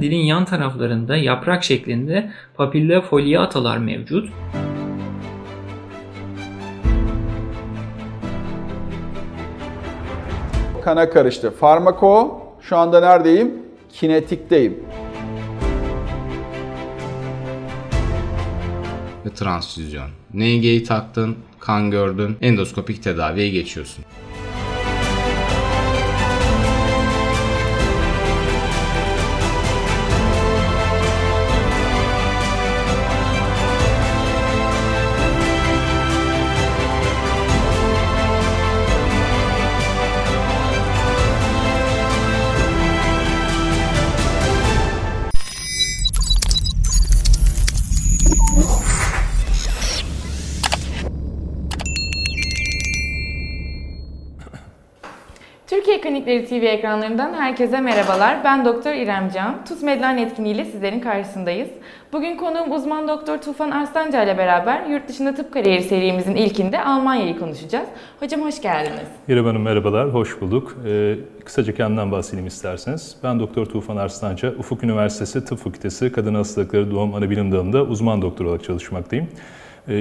Dilin yan taraflarında yaprak şeklinde papilla foliatalar mevcut. Kana karıştı. Farmako şu anda neredeyim? Kinetikteyim. ve transfüzyon. NG'yi taktın, kan gördün, endoskopik tedaviye geçiyorsun. TV ekranlarından herkese merhabalar. Ben Doktor İrem Can. TUS Medlan etkinliğiyle sizlerin karşısındayız. Bugün konuğum uzman doktor Tufan Arslanca ile beraber yurt dışında tıp kariyeri serimizin ilkinde Almanya'yı konuşacağız. Hocam hoş geldiniz. İrem Hanım merhabalar, hoş bulduk. Ee, kısaca kendimden bahsedeyim isterseniz. Ben Doktor Tufan Arslanca, Ufuk Üniversitesi Tıp Fakültesi Kadın Hastalıkları Doğum Anabilim Dalı'nda uzman doktor olarak çalışmaktayım.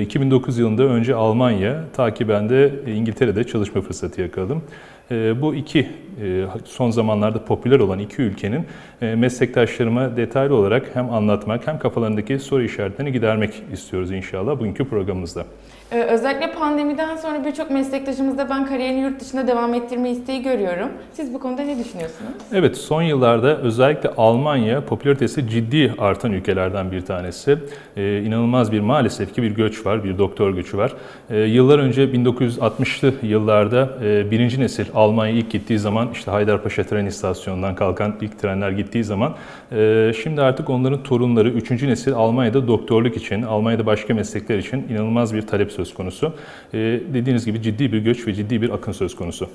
2009 ee, yılında önce Almanya, takiben de İngiltere'de çalışma fırsatı yakaladım. Ee, bu iki e, son zamanlarda popüler olan iki ülkenin e, meslektaşlarıma detaylı olarak hem anlatmak hem kafalarındaki soru işaretlerini gidermek istiyoruz inşallah bugünkü programımızda. Ee, özellikle pandemiden sonra birçok meslektaşımızda ben kariyerini yurt dışında devam ettirme isteği görüyorum. Siz bu konuda ne düşünüyorsunuz? Evet, son yıllarda özellikle Almanya popülaritesi ciddi artan ülkelerden bir tanesi. Ee, inanılmaz bir maalesef ki bir göç var, bir doktor göçü var. Ee, yıllar önce 1960'lı yıllarda e, birinci nesil Almanya ilk gittiği zaman işte Haydarpaşa tren istasyonundan kalkan ilk trenler gittiği zaman e, şimdi artık onların torunları üçüncü nesil Almanya'da doktorluk için, Almanya'da başka meslekler için inanılmaz bir talep söz konusu. E, dediğiniz gibi ciddi bir göç ve ciddi bir akın söz konusu.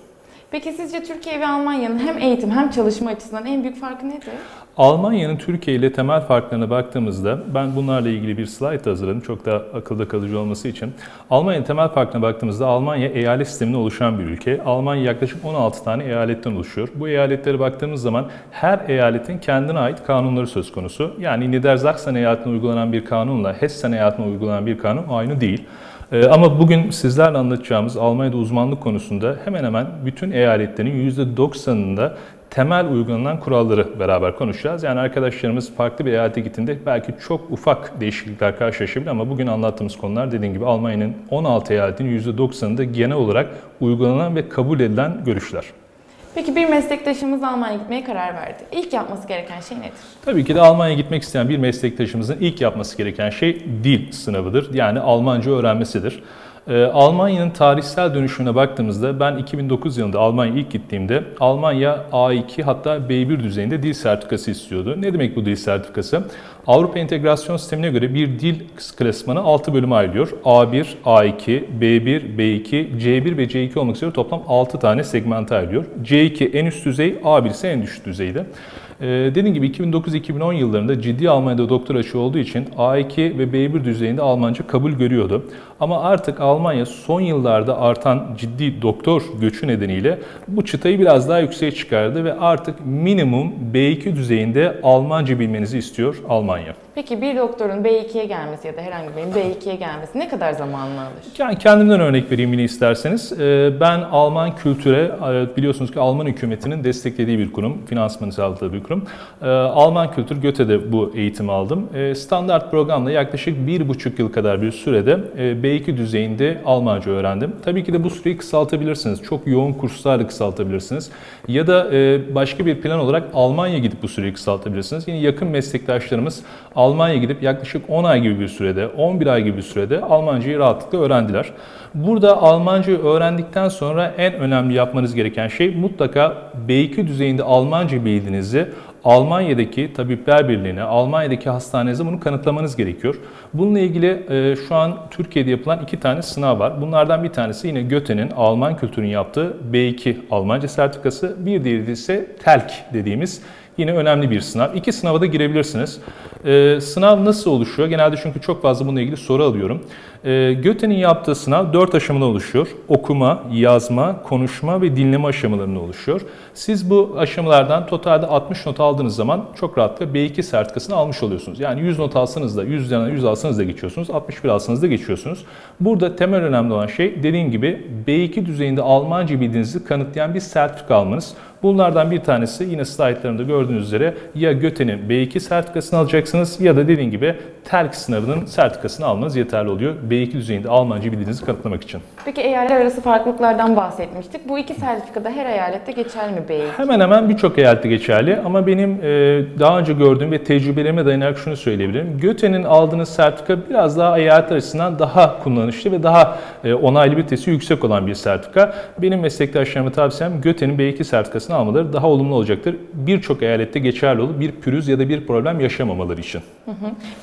Peki sizce Türkiye ve Almanya'nın hem eğitim hem çalışma açısından en büyük farkı nedir? Almanya'nın Türkiye ile temel farklarına baktığımızda ben bunlarla ilgili bir slide hazırladım çok da akılda kalıcı olması için. Almanya'nın temel farkına baktığımızda Almanya eyalet sistemine oluşan bir ülke. Almanya yaklaşık 16 tane eyaletten oluşuyor. Bu eyaletlere baktığımız zaman her eyaletin kendine ait kanunları söz konusu. Yani Niedersachsen eyaletine uygulanan bir kanunla Hessen eyaletine uygulanan bir kanun aynı değil. Ee, ama bugün sizlerle anlatacağımız Almanya'da uzmanlık konusunda hemen hemen bütün eyaletlerin %90'ında temel uygulanan kuralları beraber konuşacağız. Yani arkadaşlarımız farklı bir eyalete gittiğinde belki çok ufak değişiklikler karşılaşabilir ama bugün anlattığımız konular dediğim gibi Almanya'nın 16 eyaletinin %90'ında genel olarak uygulanan ve kabul edilen görüşler. Peki bir meslektaşımız Almanya'ya gitmeye karar verdi. İlk yapması gereken şey nedir? Tabii ki de Almanya'ya gitmek isteyen bir meslektaşımızın ilk yapması gereken şey dil sınavıdır. Yani Almanca öğrenmesidir. Ee, Almanya'nın tarihsel dönüşümüne baktığımızda ben 2009 yılında Almanya'ya ilk gittiğimde Almanya A2 hatta B1 düzeyinde dil sertifikası istiyordu. Ne demek bu dil sertifikası? Avrupa Entegrasyon Sistemi'ne göre bir dil klasmanı 6 bölüme ayrılıyor. A1, A2, B1, B2, C1 ve C2 olmak üzere toplam 6 tane segmente ayrılıyor. C2 en üst düzey, A1 ise en düşük düzeyde. Ee, dediğim gibi 2009-2010 yıllarında ciddi Almanya'da doktor açığı olduğu için A2 ve B1 düzeyinde Almanca kabul görüyordu. Ama artık Almanya son yıllarda artan ciddi doktor göçü nedeniyle bu çıtayı biraz daha yükseğe çıkardı ve artık minimum B2 düzeyinde Almanca bilmenizi istiyor Almanya. Peki bir doktorun B2'ye gelmesi ya da herhangi birinin B2'ye gelmesi ne kadar zamanını alır? Yani kendimden örnek vereyim yine isterseniz. Ee, ben Alman kültüre, e, biliyorsunuz ki Alman hükümetinin desteklediği bir kurum, finansmanı sağladığı bir kurum. Ee, Alman kültür Göte'de bu eğitimi aldım. Ee, standart programla yaklaşık bir buçuk yıl kadar bir sürede e, B2 düzeyinde Almanca öğrendim. Tabii ki de bu süreyi kısaltabilirsiniz. Çok yoğun kurslarla kısaltabilirsiniz. Ya da e, başka bir plan olarak Almanya'ya gidip bu süreyi kısaltabilirsiniz. Yine yakın meslektaşlarımız Almanya'ya gidip yaklaşık 10 ay gibi bir sürede, 11 ay gibi bir sürede Almancayı rahatlıkla öğrendiler. Burada Almancayı öğrendikten sonra en önemli yapmanız gereken şey mutlaka B2 düzeyinde Almanca bildiğinizi Almanya'daki Tabipler Birliği'ne, Almanya'daki hastanenize bunu kanıtlamanız gerekiyor. Bununla ilgili e, şu an Türkiye'de yapılan iki tane sınav var. Bunlardan bir tanesi yine Göte'nin Alman kültürünün yaptığı B2 Almanca sertifikası. Bir diğeri ise TELK dediğimiz Yine önemli bir sınav. İki sınava da girebilirsiniz. Ee, sınav nasıl oluşuyor? Genelde çünkü çok fazla bununla ilgili soru alıyorum. Ee, Göte'nin yaptığı sınav 4 aşamadan oluşuyor. Okuma, yazma, konuşma ve dinleme aşamalarından oluşuyor. Siz bu aşamalardan totalde 60 not aldığınız zaman çok rahatlıkla B2 sertifikasını almış oluyorsunuz. Yani 100 not alsanız da 100 yana 100 alsanız da geçiyorsunuz. 61 alsanız da geçiyorsunuz. Burada temel önemli olan şey dediğim gibi B2 düzeyinde Almanca bildiğinizi kanıtlayan bir sertifika almanız. Bunlardan bir tanesi yine slaytlarımda gördüğünüz üzere ya Göte'nin B2 sertifikasını alacaksınız ya da dediğim gibi TELK sınavının sertifikasını almanız yeterli oluyor. B2 düzeyinde Almanca bildiğinizi kanıtlamak için. Peki eyaletler arası farklılıklardan bahsetmiştik. Bu iki sertifikada her eyalette geçerli mi B2? Hemen hemen birçok eyalette geçerli ama benim e, daha önce gördüğüm ve tecrübelerime dayanarak şunu söyleyebilirim. Göte'nin aldığınız sertifika biraz daha eyaletler açısından daha kullanışlı ve daha e, onaylabilitesi yüksek olan bir sertifika. Benim meslektaşlarıma tavsiyem Göte'nin B2 sertifikasını almaları daha olumlu olacaktır. Birçok eyalette geçerli olup bir pürüz ya da bir problem yaşamamaları için.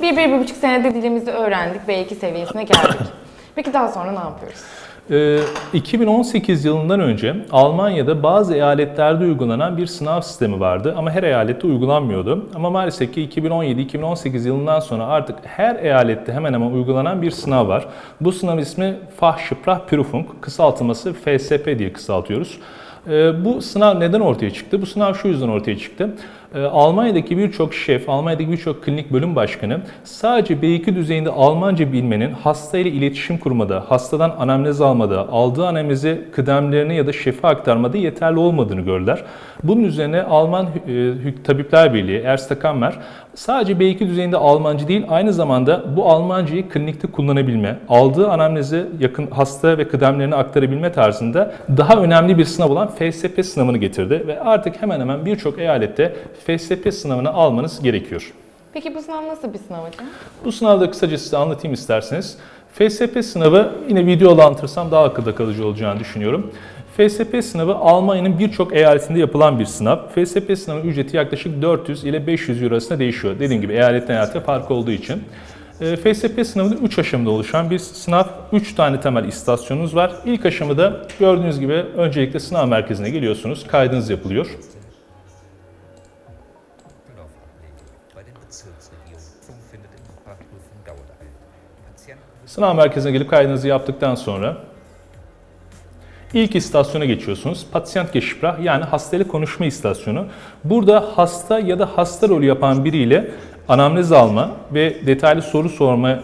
Bir, bir, bir buçuk senede dilimizi öğrendik, B2 seviyesine geldik. Peki daha sonra ne yapıyoruz? Ee, 2018 yılından önce Almanya'da bazı eyaletlerde uygulanan bir sınav sistemi vardı ama her eyalette uygulanmıyordu. Ama maalesef ki 2017-2018 yılından sonra artık her eyalette hemen hemen uygulanan bir sınav var. Bu sınav ismi Fachsprachprüfung, kısaltılması FSP diye kısaltıyoruz. Ee, Bu sınav neden ortaya çıktı? Bu sınav şu yüzden ortaya çıktı. Ee, Almanya'daki birçok şef, Almanya'daki birçok klinik bölüm başkanı sadece B2 düzeyinde Almanca bilmenin hasta ile iletişim kurmada, hastadan anamnez almada, aldığı anamnezi kıdemlerine ya da şefe aktarmada yeterli olmadığını gördüler. Bunun üzerine Alman e, Tabipler Birliği, Erste Kammer sadece B2 düzeyinde Almanca değil aynı zamanda bu Almancayı klinikte kullanabilme, aldığı anamnezi yakın hasta ve kıdemlerine aktarabilme tarzında daha önemli bir sınav olan FSP sınavını getirdi ve artık hemen hemen birçok eyalette FSP sınavını almanız gerekiyor. Peki bu sınav nasıl bir sınav hocam? Bu sınavda kısaca size anlatayım isterseniz. FSP sınavı yine videoda anlatırsam daha akılda kalıcı olacağını düşünüyorum. FSP sınavı Almanya'nın birçok eyaletinde yapılan bir sınav. FSP sınavı ücreti yaklaşık 400 ile 500 euro arasında değişiyor. Dediğim gibi eyaletten eyalete fark olduğu için. E, FSP sınavı 3 aşamada oluşan bir sınav. 3 tane temel istasyonunuz var. İlk aşamada gördüğünüz gibi öncelikle sınav merkezine geliyorsunuz. Kaydınız yapılıyor. Sınav merkezine gelip kaydınızı yaptıktan sonra ilk istasyona geçiyorsunuz. Patient Gespräch yani hastayla konuşma istasyonu. Burada hasta ya da hasta rolü yapan biriyle anamnez alma ve detaylı soru sorma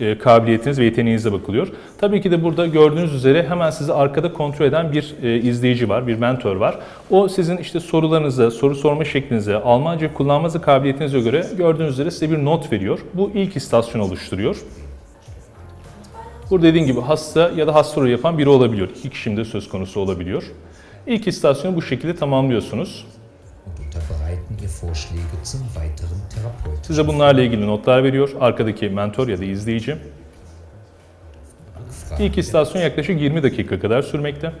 e, kabiliyetiniz ve yeteneğinize bakılıyor. Tabii ki de burada gördüğünüz üzere hemen sizi arkada kontrol eden bir e, izleyici var, bir mentor var. O sizin işte sorularınıza, soru sorma şeklinize, Almanca kullanması kabiliyetinize göre gördüğünüz üzere size bir not veriyor. Bu ilk istasyon oluşturuyor. Burada dediğim gibi hasta ya da hasta yapan biri olabiliyor. İki kişinin de söz konusu olabiliyor. İlk istasyonu bu şekilde tamamlıyorsunuz. Size bunlarla ilgili notlar veriyor. Arkadaki mentor ya da izleyici. İlk istasyon yaklaşık 20 dakika kadar sürmekte.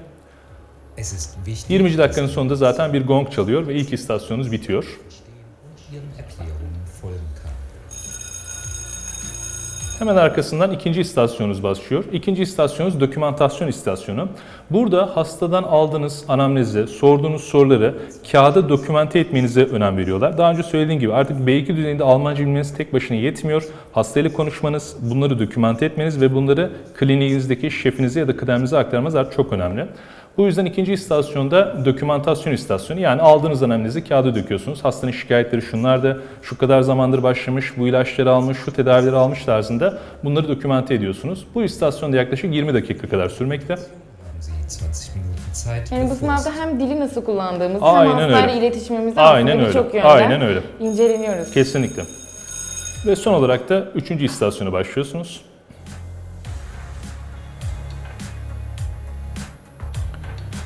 Es ist wichtig, 20. dakikanın sonunda zaten bir gong çalıyor ve ilk istasyonunuz bitiyor. Hemen arkasından ikinci istasyonunuz başlıyor. İkinci istasyonunuz dokümantasyon istasyonu. Burada hastadan aldığınız anamnezi, sorduğunuz soruları kağıda dokümante etmenize önem veriyorlar. Daha önce söylediğim gibi artık B2 düzeyinde Almanca bilmeniz tek başına yetmiyor. Hastayla konuşmanız, bunları dokümante etmeniz ve bunları kliniğinizdeki şefinize ya da kıdeminize aktarmanız artık çok önemli. Bu yüzden ikinci istasyonda dokümantasyon istasyonu yani aldığınız anamnezi kağıda döküyorsunuz. Hastanın şikayetleri şunlar şu kadar zamandır başlamış, bu ilaçları almış, şu tedavileri almış tarzında bunları dokümante ediyorsunuz. Bu istasyonda yaklaşık 20 dakika kadar sürmekte. Haben Sie 20 Minuten Zeit, Yani bu sınavda hem dili nasıl kullandığımızı Aynen hem hastayla iletişimimizi Aynen öyle. birçok yönden Aynen öyle. inceleniyoruz. Kesinlikle. Ve son olarak da üçüncü istasyona başlıyorsunuz.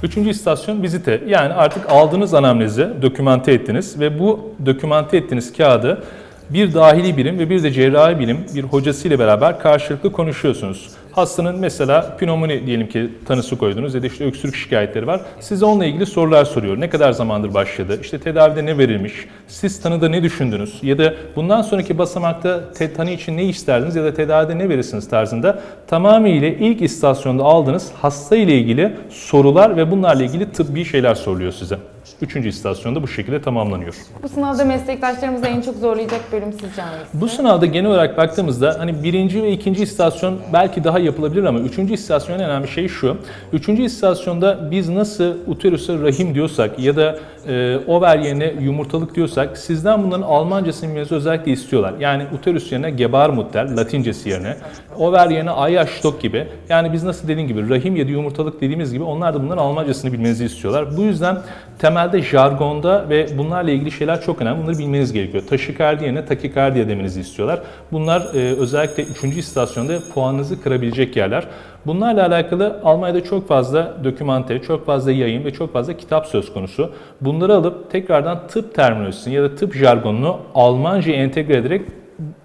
Üçüncü istasyon vizite. Yani artık aldığınız anamnezi dokümante ettiniz ve bu dokümante ettiğiniz kağıdı bir dahili birim ve bir de cerrahi bilim bir hocasıyla beraber karşılıklı konuşuyorsunuz. Hastanın mesela pnömoni diyelim ki tanısı koydunuz ya da işte öksürük şikayetleri var. Size onunla ilgili sorular soruyor. Ne kadar zamandır başladı? İşte tedavide ne verilmiş? Siz tanıda ne düşündünüz? Ya da bundan sonraki basamakta te- tanı için ne isterdiniz ya da tedavide ne verirsiniz tarzında tamamıyla ilk istasyonda aldığınız hasta ile ilgili sorular ve bunlarla ilgili tıbbi şeyler soruluyor size. Üçüncü istasyonda bu şekilde tamamlanıyor. Bu sınavda meslektaşlarımızı en çok zorlayacak bölüm sizce hangisi? Bu sınavda genel olarak baktığımızda hani birinci ve ikinci istasyon belki daha yapılabilir ama üçüncü istasyon en önemli şey şu. Üçüncü istasyonda biz nasıl uterus'a rahim diyorsak ya da e, over yerine yumurtalık diyorsak sizden bunların Almancasını bilmenizi özellikle istiyorlar. Yani uterus yerine Gebärmutter, Latincesi yerine, over yerine Eiersstock gibi. Yani biz nasıl dediğim gibi rahim ya da yumurtalık dediğimiz gibi onlar da bunların Almancasını bilmenizi istiyorlar. Bu yüzden temelde jargonda ve bunlarla ilgili şeyler çok önemli. Bunları bilmeniz gerekiyor. Taşikardi yerine takikardiya demenizi istiyorlar. Bunlar e, özellikle 3. istasyonda puanınızı kırabilecek yerler. Bunlarla alakalı Almanya'da çok fazla dokümante, çok fazla yayın ve çok fazla kitap söz konusu. Bunları alıp tekrardan tıp terminolojisini ya da tıp jargonunu Almanca'ya entegre ederek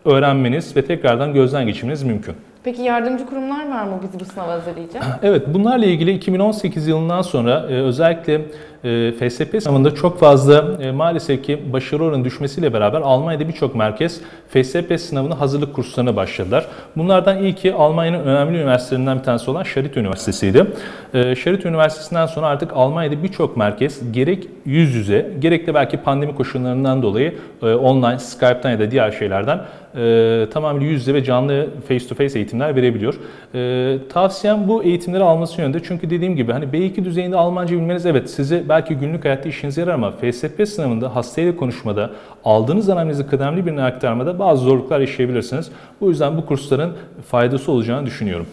öğrenmeniz ve tekrardan gözden geçirmeniz mümkün. Peki yardımcı kurumlar var mı bizi bu sınava hazırlayacak? Evet, bunlarla ilgili 2018 yılından sonra e, özellikle e, FSP sınavında çok fazla e, maalesef ki başarı oranı düşmesiyle beraber Almanya'da birçok merkez FSP sınavına hazırlık kurslarına başladılar. Bunlardan ilki Almanya'nın önemli üniversitelerinden bir tanesi olan Charité Üniversitesi'ydi. Charité Üniversitesi'nden sonra artık Almanya'da birçok merkez gerek yüz yüze gerek de belki pandemi koşullarından dolayı online, Skype'tan ya da diğer şeylerden e, tamamen yüz yüze ve canlı face to face eğitimler verebiliyor. E, tavsiyem bu eğitimleri alması yönünde. Çünkü dediğim gibi hani B2 düzeyinde Almanca bilmeniz evet sizi belki günlük hayatta işinize yarar ama FSP sınavında hastayla konuşmada, aldığınız anamnezi kıdemli birine aktarmada bazı zorluklar yaşayabilirsiniz. Bu yüzden bu kursların faydası olacağını düşünüyorum.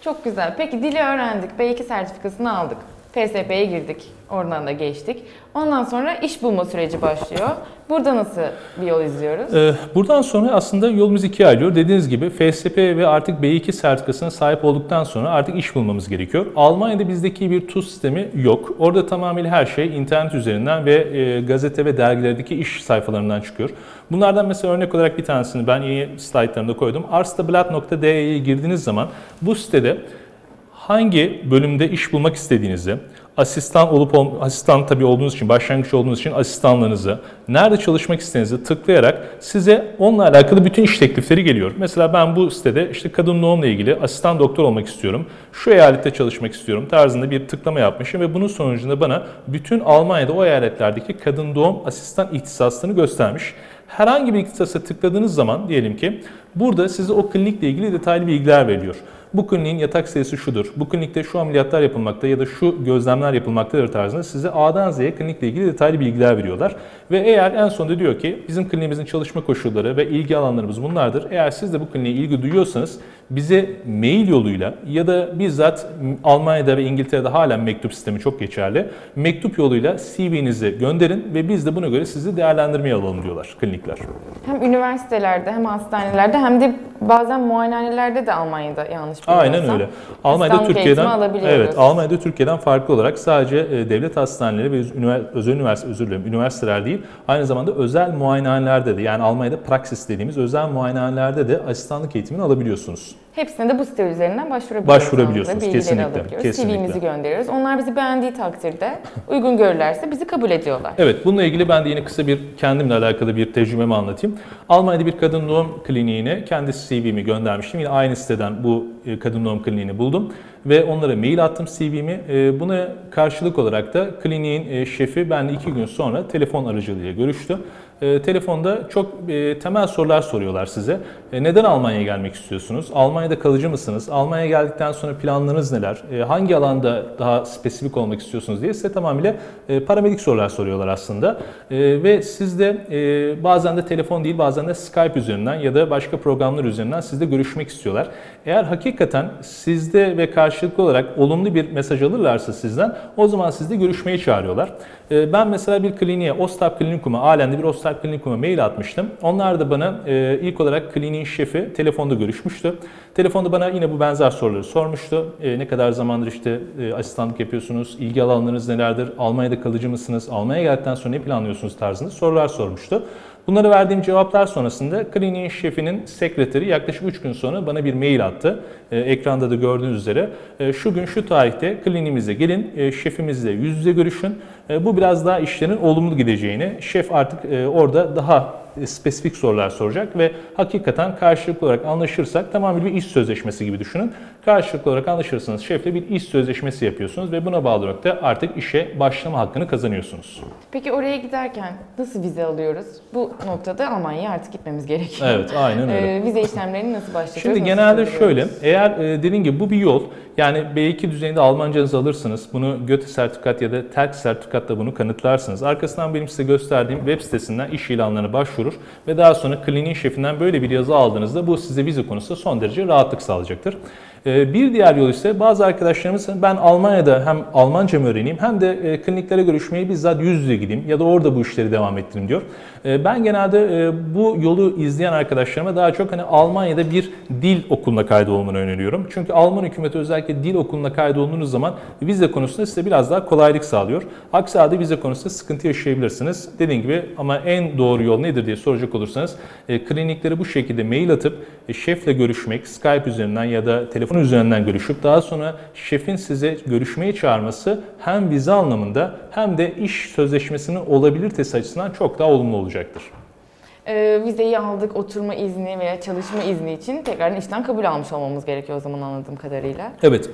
Çok güzel. Peki dili öğrendik. B2 sertifikasını aldık. FSP'ye girdik. Oradan da geçtik. Ondan sonra iş bulma süreci başlıyor. Burada nasıl bir yol izliyoruz? Ee, Buradan sonra aslında yolumuz ikiye ayrılıyor. Dediğiniz gibi FSP ve artık B2 sertifikasına sahip olduktan sonra artık iş bulmamız gerekiyor. Almanya'da bizdeki bir TUS sistemi yok. Orada tamamıyla her şey internet üzerinden ve e, gazete ve dergilerdeki iş sayfalarından çıkıyor. Bunlardan mesela örnek olarak bir tanesini ben iyi slaytlarımda koydum. arstablatt.de'ye girdiğiniz zaman bu sitede hangi bölümde iş bulmak istediğinizi, asistan olup ol, asistan tabii olduğunuz için, başlangıç olduğunuz için asistanlarınızı, nerede çalışmak istediğinizi tıklayarak size onunla alakalı bütün iş teklifleri geliyor. Mesela ben bu sitede işte kadın doğumla ilgili asistan doktor olmak istiyorum, şu eyalette çalışmak istiyorum tarzında bir tıklama yapmışım ve bunun sonucunda bana bütün Almanya'da o eyaletlerdeki kadın doğum asistan ihtisaslarını göstermiş. Herhangi bir ihtisasa tıkladığınız zaman diyelim ki burada size o klinikle ilgili detaylı bilgiler veriyor. Bu kliniğin yatak sayısı şudur. Bu klinikte şu ameliyatlar yapılmakta ya da şu gözlemler yapılmaktadır tarzında size A'dan Z'ye klinikle ilgili detaylı bilgiler veriyorlar. Ve eğer en sonunda diyor ki bizim kliniğimizin çalışma koşulları ve ilgi alanlarımız bunlardır. Eğer siz de bu kliniğe ilgi duyuyorsanız bize mail yoluyla ya da bizzat Almanya'da ve İngiltere'de halen mektup sistemi çok geçerli. Mektup yoluyla CV'nizi gönderin ve biz de buna göre sizi değerlendirmeye alalım diyorlar klinikler. Hem üniversitelerde hem hastanelerde hem de bazen muayenehanelerde de Almanya'da yanlış bilmiyorsam. Aynen öyle. Almanya'da Türkiye'den evet Almanya'da Türkiye'den farklı olarak sadece e, devlet hastaneleri ve özel üniversite özür dilerim üniversiteler değil aynı zamanda özel muayenehanelerde de yani Almanya'da praksis dediğimiz özel muayenehanelerde de asistanlık eğitimini alabiliyorsunuz. Hepsine de bu site üzerinden başvurabiliyoruz. Başvurabiliyorsunuz, Bilgileri kesinlikle, kesinlikle. CV'mizi gönderiyoruz. Onlar bizi beğendiği takdirde uygun görürlerse bizi kabul ediyorlar. Evet, bununla ilgili ben de yine kısa bir kendimle alakalı bir tecrübemi anlatayım. Almanya'da bir kadın doğum kliniğine kendi CV'mi göndermiştim. Yine aynı siteden bu e, kadın doğum kliniğini buldum ve onlara mail attım CV'mi. E, Buna karşılık olarak da kliniğin e, şefi benle iki gün sonra telefon aracılığıyla görüştü. E, telefonda çok e, temel sorular soruyorlar size. E, neden Almanya'ya gelmek istiyorsunuz? Almanya'da kalıcı mısınız? Almanya'ya geldikten sonra planlarınız neler? Hangi alanda daha spesifik olmak istiyorsunuz diye size tamamıyla paramedik sorular soruyorlar aslında. Ve siz de bazen de telefon değil bazen de Skype üzerinden ya da başka programlar üzerinden sizle görüşmek istiyorlar. Eğer hakikaten sizde ve karşılıklı olarak olumlu bir mesaj alırlarsa sizden o zaman sizde görüşmeye çağırıyorlar. E, ben mesela bir kliniğe, Ostap Klinikum'a, Alen'de bir Ostap Klinikum'a mail atmıştım. Onlar da bana e, ilk olarak kliniğin şefi telefonda görüşmüştü. Telefonda bana yine bu benzer soruları sormuştu. E, ne kadar zamandır işte e, asistanlık yapıyorsunuz, ilgi alanlarınız nelerdir, Almanya'da kalıcı mısınız, Almanya'ya geldikten sonra ne planlıyorsunuz tarzında sorular sormuştu. Bunlara verdiğim cevaplar sonrasında kliniğin şefinin sekreteri yaklaşık 3 gün sonra bana bir mail attı. Ee, ekranda da gördüğünüz üzere. Ee, şu gün şu tarihte kliniğimize gelin, e, şefimizle yüz yüze görüşün E, Bu biraz daha işlerin olumlu gideceğini, şef artık e, orada daha e, spesifik sorular soracak ve hakikaten karşılıklı olarak anlaşırsak tamamen bir iş sözleşmesi gibi düşünün. Karşılıklı olarak anlaşırsanız şefle bir iş sözleşmesi yapıyorsunuz ve buna bağlı olarak da artık işe başlama hakkını kazanıyorsunuz. Peki oraya giderken nasıl vize alıyoruz? Bu noktada Almanya'ya artık gitmemiz gerekiyor. Evet, aynen öyle. Ee, vize işlemlerini nasıl başlatıyoruz? Şimdi genelde şöyle, eğer e, dediğim gibi bu bir yol. Yani B2 düzeyinde Almancanızı alırsınız. Bunu Goethe sertifikat ya da TELK sertifikatla bunu kanıtlarsınız. Arkasından benim size gösterdiğim web sitesinden iş ilanlarına başvurur ve daha sonra kliniğin şefinden böyle bir yazı aldığınızda bu size vize konusunda son derece rahatlık sağlayacaktır. E, Bir diğer yol ise bazı arkadaşlarımız ben Almanya'da hem Almanca öğreneyim hem de e, kliniklere görüşmeye bizzat yüz yüze gideyim ya da orada bu işleri devam ettireyim diyor. E, Ben genelde e, bu yolu izleyen arkadaşlarıma daha çok hani Almanya'da bir dil okuluna kaydolmanı öneriyorum. Çünkü Alman hükümeti özellikle dil okuluna kaydolduğunuz zaman vize konusunda size biraz daha kolaylık sağlıyor. Aksi halde vize konusunda sıkıntı yaşayabilirsiniz. Dediğim gibi ama en doğru yol nedir diye soracak olursanız e, kliniklere bu şekilde mail atıp şefle görüşmek, Skype üzerinden ya da telefon üzerinden görüşüp daha sonra şefin size görüşmeye çağırması hem vize anlamında hem de iş sözleşmesinin olabilitesi açısından çok daha olumlu olacaktır. Ee, vizeyi aldık, oturma izni veya çalışma izni için tekrardan işten kabul almış olmamız gerekiyor o zaman anladığım kadarıyla. Evet.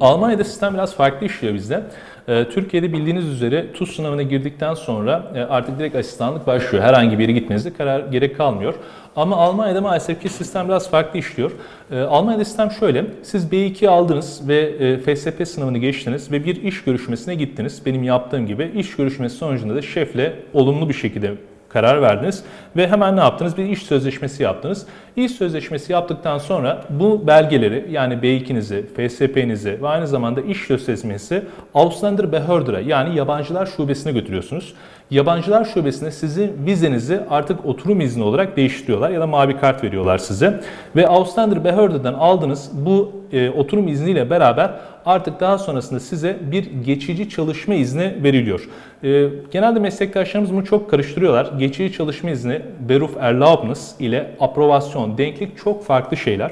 Almanya'da sistem biraz farklı işliyor bizde. Ee, Türkiye'de bildiğiniz üzere TUS sınavına girdikten sonra e, artık direkt asistanlık başlıyor. Herhangi bir yere gitmenize karar gerek kalmıyor. Ama Almanya'da maalesef ki sistem biraz farklı işliyor. Ee, Almanya'da sistem şöyle. Siz B2 aldınız ve e, FSP sınavını geçtiniz ve bir iş görüşmesine gittiniz. Benim yaptığım gibi iş görüşmesi sonucunda da şefle olumlu bir şekilde karar verdiniz ve hemen ne yaptınız? Bir iş sözleşmesi yaptınız. İş sözleşmesi yaptıktan sonra bu belgeleri yani B2'nizi, FSP'nizi ve aynı zamanda iş sözleşmesi Ausländer Behörder'e yani yabancılar şubesine götürüyorsunuz. Yabancılar şubesinde sizin vizenizi artık oturum izni olarak değiştiriyorlar ya da mavi kart veriyorlar size. Ve Ausländer Behörder'den aldığınız bu e, oturum izniyle beraber artık daha sonrasında size bir geçici çalışma izni veriliyor. E, genelde meslektaşlarımız bunu çok karıştırıyorlar. Geçici çalışma izni, Beruf Erlaubnis ile aprobasyon, denklik çok farklı şeyler.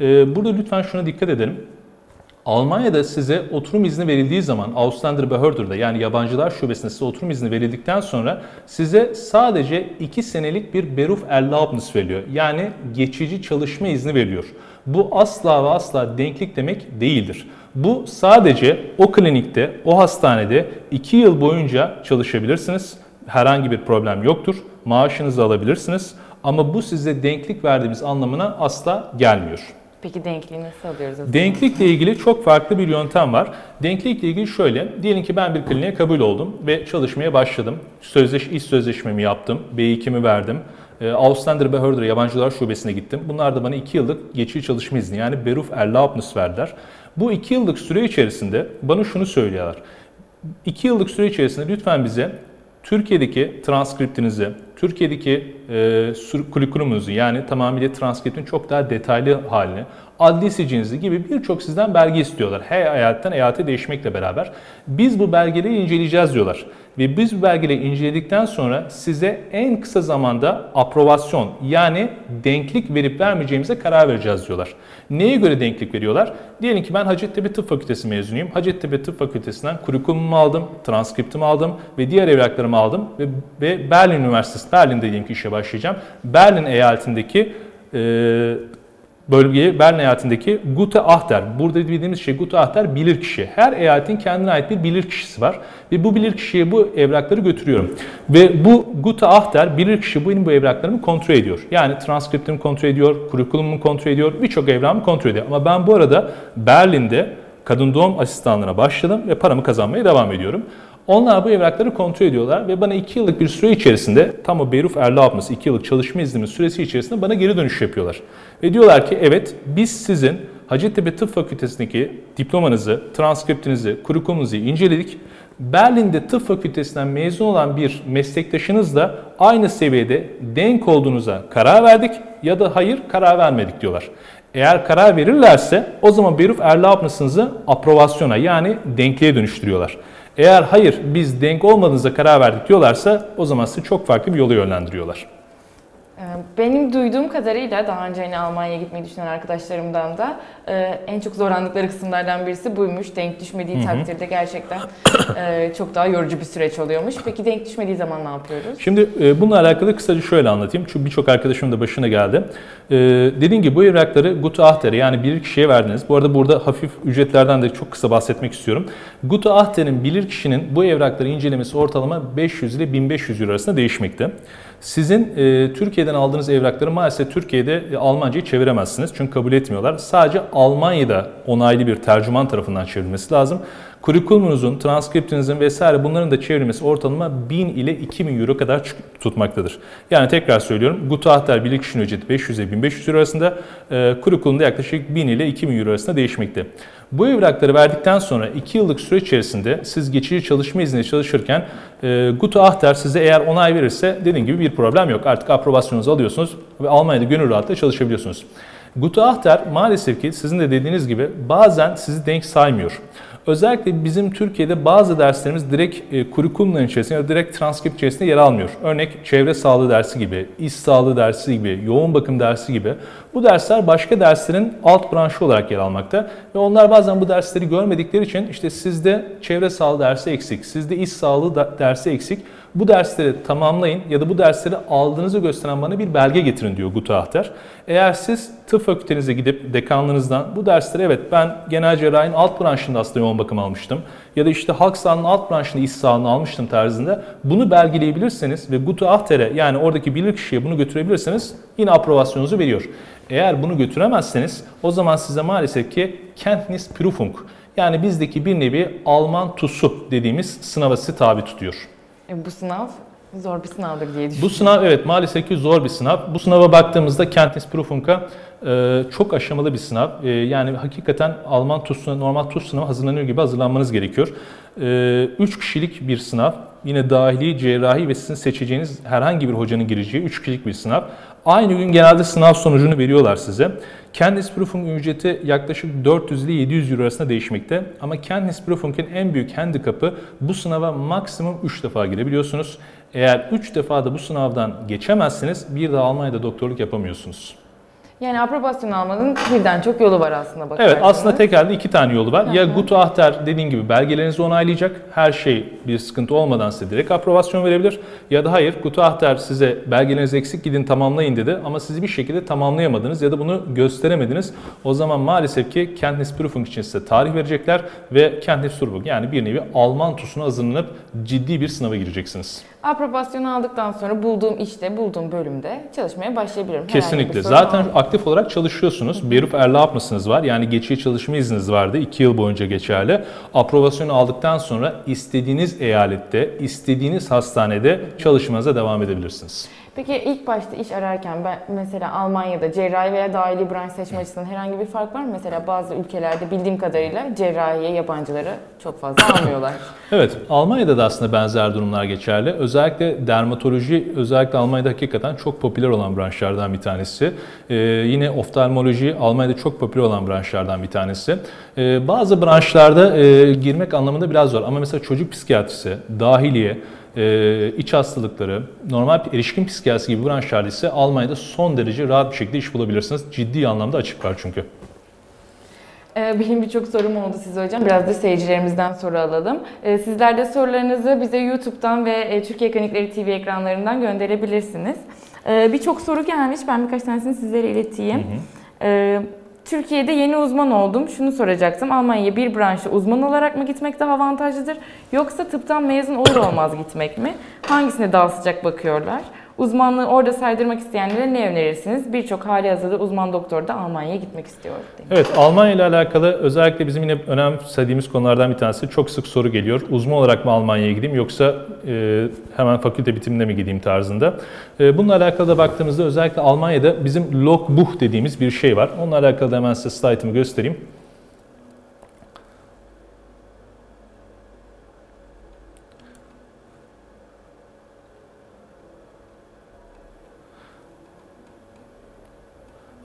E, burada lütfen şuna dikkat edelim. Almanya'da size oturum izni verildiği zaman Ausländer Behörder'da yani yabancılar şubesinde size oturum izni verildikten sonra size sadece 2 senelik bir Beruf Erlaubnis veriliyor. Yani geçici çalışma izni veriliyor. Bu asla ve asla denklik demek değildir. Bu sadece o klinikte, o hastanede 2 yıl boyunca çalışabilirsiniz. Herhangi bir problem yoktur. Maaşınızı alabilirsiniz. Ama bu size denklik verdiğimiz anlamına asla gelmiyor. Peki denkliği nasıl alıyoruz? Denklikle ilgili çok farklı bir yöntem var. Denklikle ilgili şöyle, diyelim ki ben bir kliniğe kabul oldum ve çalışmaya başladım. Sözleş, iş sözleşmemi yaptım, B2'mi verdim. E, Ausländer Behörder Yabancılar Şubesi'ne gittim. Bunlar da bana 2 yıllık geçici çalışma izni yani Beruf Erlaubnis verdiler. Bu 2 yıllık süre içerisinde bana şunu söylüyorlar. 2 yıllık süre içerisinde lütfen bize Türkiye'deki transkriptinizi, Türkiye'deki e, kurikulumunuzu yani tamamıyla transkriptin çok daha detaylı halini, adli sicinizi gibi birçok sizden belge istiyorlar. Her eyaletten eyalete değişmekle beraber. Biz bu belgeleri inceleyeceğiz diyorlar. Ve biz bu belgeleri inceledikten sonra size en kısa zamanda aprobasyon yani denklik verip vermeyeceğimize karar vereceğiz diyorlar. Neye göre denklik veriyorlar? Diyelim ki ben Hacettepe Tıp Fakültesi mezunuyum. Hacettepe Tıp Fakültesinden kurikulumu aldım, transkriptimi aldım ve diğer evraklarımı aldım ve, ve Berlin Üniversitesi, Berlin'de diyelim ki işe başlayacağım. Berlin eyaletindeki e, bölgeye Berlin eyaletindeki Gute Achter. Burada bildiğimiz şey Gute Achter bilirkişi. Her eyaletin kendine ait bir bilirkişisi var. Ve bu bilirkişiye bu evrakları götürüyorum. Ve bu Gute Achter bilirkişi benim bu evraklarımı kontrol ediyor. Yani transkriptimi kontrol ediyor, kurikulumumu kontrol ediyor, birçok evrağımı kontrol ediyor. Ama ben bu arada Berlin'de kadın doğum asistanlığına başladım ve paramı kazanmaya devam ediyorum. Onlar bu evrakları kontrol ediyorlar ve bana 2 yıllık bir süre içerisinde tam o Beruf Erlaubnis 2 yıllık çalışma iznimin süresi içerisinde bana geri dönüş yapıyorlar. Ve diyorlar ki evet biz sizin Hacettepe Tıp Fakültesindeki diplomanızı, transkriptinizi, kurikulunuzu inceledik. Berlin'de tıp fakültesinden mezun olan bir meslektaşınızla aynı seviyede denk olduğunuza karar verdik ya da hayır karar vermedik diyorlar. Eğer karar verirlerse o zaman Beruf Erlaubnis'inizi aprovasyona yani denkliğe dönüştürüyorlar. Eğer hayır biz denk olmadığınıza karar verdik diyorlarsa o zaman sizi çok farklı bir yola yönlendiriyorlar. Ee, Benim duyduğum kadarıyla daha önce hani Almanya'ya gitmeyi düşünen arkadaşlarımdan da e, en çok zorlandıkları kısımlardan birisi buymuş. Denk düşmediği takdirde gerçekten e, çok daha yorucu bir süreç oluyormuş. Peki denk düşmediği zaman ne yapıyoruz? Şimdi e, bununla alakalı kısaca şöyle anlatayım. Çünkü birçok arkadaşım da başına geldi. Dediğim gibi bu evrakları Gute Achter'e yani bir kişiye verdiniz. Bu arada burada hafif ücretlerden de çok kısa bahsetmek istiyorum. Gute Achter'in bilir kişinin bu evrakları incelemesi ortalama 500 ile 1500 euro arasında değişmekte. Sizin e, Türkiye'den aldığınız evrakları maalesef Türkiye'de e, Almanca'yı çeviremezsiniz. Çünkü kabul etmiyorlar. Sadece Almanya'da onaylı bir tercüman tarafından çevrilmesi lazım. Kurikulumunuzun, transkriptinizin vesaire bunların da çevrilmesi ortalama 1000 ile 2000 euro kadar tutmaktadır. Yani tekrar söylüyorum. Gute Achter birlik kişinin ücreti 500 ile 1500 euro arasında, e, kurikulumda yaklaşık 1000 ile 2000 euro arasında değişmekte. Bu evrakları verdikten sonra 2 yıllık süre içerisinde siz geçici çalışma izni çalışırken e, Achter size eğer onay verirse dediğim gibi bir problem yok. Artık aprobaysonunuzu alıyorsunuz ve Almanya'da gönül rahatlıkla çalışabiliyorsunuz. Achter maalesef ki sizin de dediğiniz gibi bazen sizi denk saymıyor. Özellikle bizim Türkiye'de bazı derslerimiz direkt e, kurikulumların içerisinde ya da direkt transkript içerisinde yer almıyor. Örnek çevre sağlığı dersi gibi, iş sağlığı dersi gibi, yoğun bakım dersi gibi. Bu dersler başka derslerin alt branşı olarak yer almakta. Ve onlar bazen bu dersleri görmedikleri için işte sizde çevre sağlığı dersi eksik, sizde iş sağlığı dersi eksik. Bu dersleri tamamlayın ya da bu dersleri aldığınızı gösteren bana bir belge getirin diyor Gute Achter. Eğer siz tıp fakültenize gidip dekanlığınızdan bu dersleri evet ben genel cerrahinin alt branşında aslında yoğun bakım almıştım ya da işte halk sağlığının alt branşında iş sağlığını almıştım tarzında bunu belgeleyebilirseniz ve Gute Achter'e yani oradaki bilirkişiye bunu götürebilirseniz yine aprobasyonunuzu veriyor. Eğer bunu götüremezseniz o zaman size maalesef ki Kenntnis Prüfung yani bizdeki bir nevi Alman TUS'u dediğimiz sınava sizi tabi tutuyor. E, bu sınav zor bir sınavdır diye Bu düşünüyorum. sınav evet maalesef ki zor bir sınav. Bu sınava baktığımızda Kenntnis Prüfung'a e, çok aşamalı bir sınav. E, yani hakikaten Alman TUS sınavı, normal TUS sınavı hazırlanıyor gibi hazırlanmanız gerekiyor. 3 kişilik bir sınav. Yine dahili, cerrahi ve sizin seçeceğiniz herhangi bir hocanın gireceği 3 kişilik bir sınav. Aynı gün genelde sınav sonucunu veriyorlar size. Kenntnis Prüfung ücreti yaklaşık 400 ile 700 euro arasında değişmekte. Ama Kenntnis Prüfung'in en büyük handikapı bu sınava maksimum 3 defa girebiliyorsunuz. Eğer 3 defa da bu sınavdan geçemezseniz bir daha Almanya'da doktorluk yapamıyorsunuz. Yani aprobasyon almanın birden çok yolu var aslında bakarsanız. Evet aslında tek elde iki tane yolu var. Ya Gute Achter dediğin gibi belgelerinizi onaylayacak. Her şey bir sıkıntı olmadan size direkt aprobasyon verebilir. Ya da hayır Gute Achter size belgeleriniz eksik gidin tamamlayın dedi ama siz bir şekilde tamamlayamadınız ya da bunu gösteremediniz. O zaman maalesef ki Kenntnis Prüfung için size tarih verecekler ve Kenntnis Prüfung yani bir nevi Alman TUS'una hazırlanıp ciddi bir sınava gireceksiniz. Aprobasyonu aldıktan sonra bulduğum işte, bulduğum bölümde çalışmaya başlayabilirim. Kesinlikle. Zaten olmadan. aktif olarak çalışıyorsunuz. Beruf Erlaubnis'iniz var. Yani geçici çalışma izniniz vardı. 2 yıl boyunca geçerli. Aprovasyonu aldıktan sonra istediğiniz eyalette, istediğiniz hastanede çalışmanıza devam edebilirsiniz. Peki ilk başta iş ararken ben mesela Almanya'da cerrahi veya dahili branş seçme açısından herhangi bir fark var mı? Mesela bazı ülkelerde bildiğim kadarıyla cerrahiye yabancıları çok fazla almıyorlar. Evet, Almanya'da da aslında benzer durumlar geçerli. Özellikle dermatoloji, özellikle Almanya'da hakikaten çok popüler olan branşlardan bir tanesi. Ee, yine oftalmoloji Almanya'da çok popüler olan branşlardan bir tanesi. Ee, bazı branşlarda e, girmek anlamında biraz zor ama mesela çocuk psikiyatrisi, dahiliye, e, iç hastalıkları, normal erişkin psikiyatrisi gibi branşlarda ise Almanya'da son derece rahat bir şekilde iş bulabilirsiniz. Ciddi anlamda açık var çünkü. Ee, Benim birçok sorum oldu size hocam. Biraz da seyircilerimizden soru alalım. Ee, Sizler de sorularınızı bize YouTube'dan ve e, Türkiye Klinikleri TV ekranlarından gönderebilirsiniz. Birçok soru gelmiş. Ben birkaç tanesini sizlere ileteyim. Ee, Türkiye'de yeni uzman oldum. Şunu soracaktım. Almanya'ya bir branşa uzman olarak mı gitmek daha avantajlıdır? Yoksa tıptan mezun olur olmaz gitmek mi? Hangisine daha sıcak bakıyorlar? Uzmanlığı orada saydırmak isteyenlere ne önerirsiniz? Birçok hali hazırda uzman doktor da Almanya'ya gitmek istiyor. Evet, Almanya ile alakalı özellikle bizim yine önemsediğimiz konulardan bir tanesi çok sık soru geliyor. Uzman olarak mı Almanya'ya gideyim yoksa e, hemen fakülte bitiminde mi gideyim tarzında. E, bununla alakalı da baktığımızda özellikle Almanya'da bizim Logbuch dediğimiz bir şey var. Onunla alakalı da hemen size slaytımı göstereyim.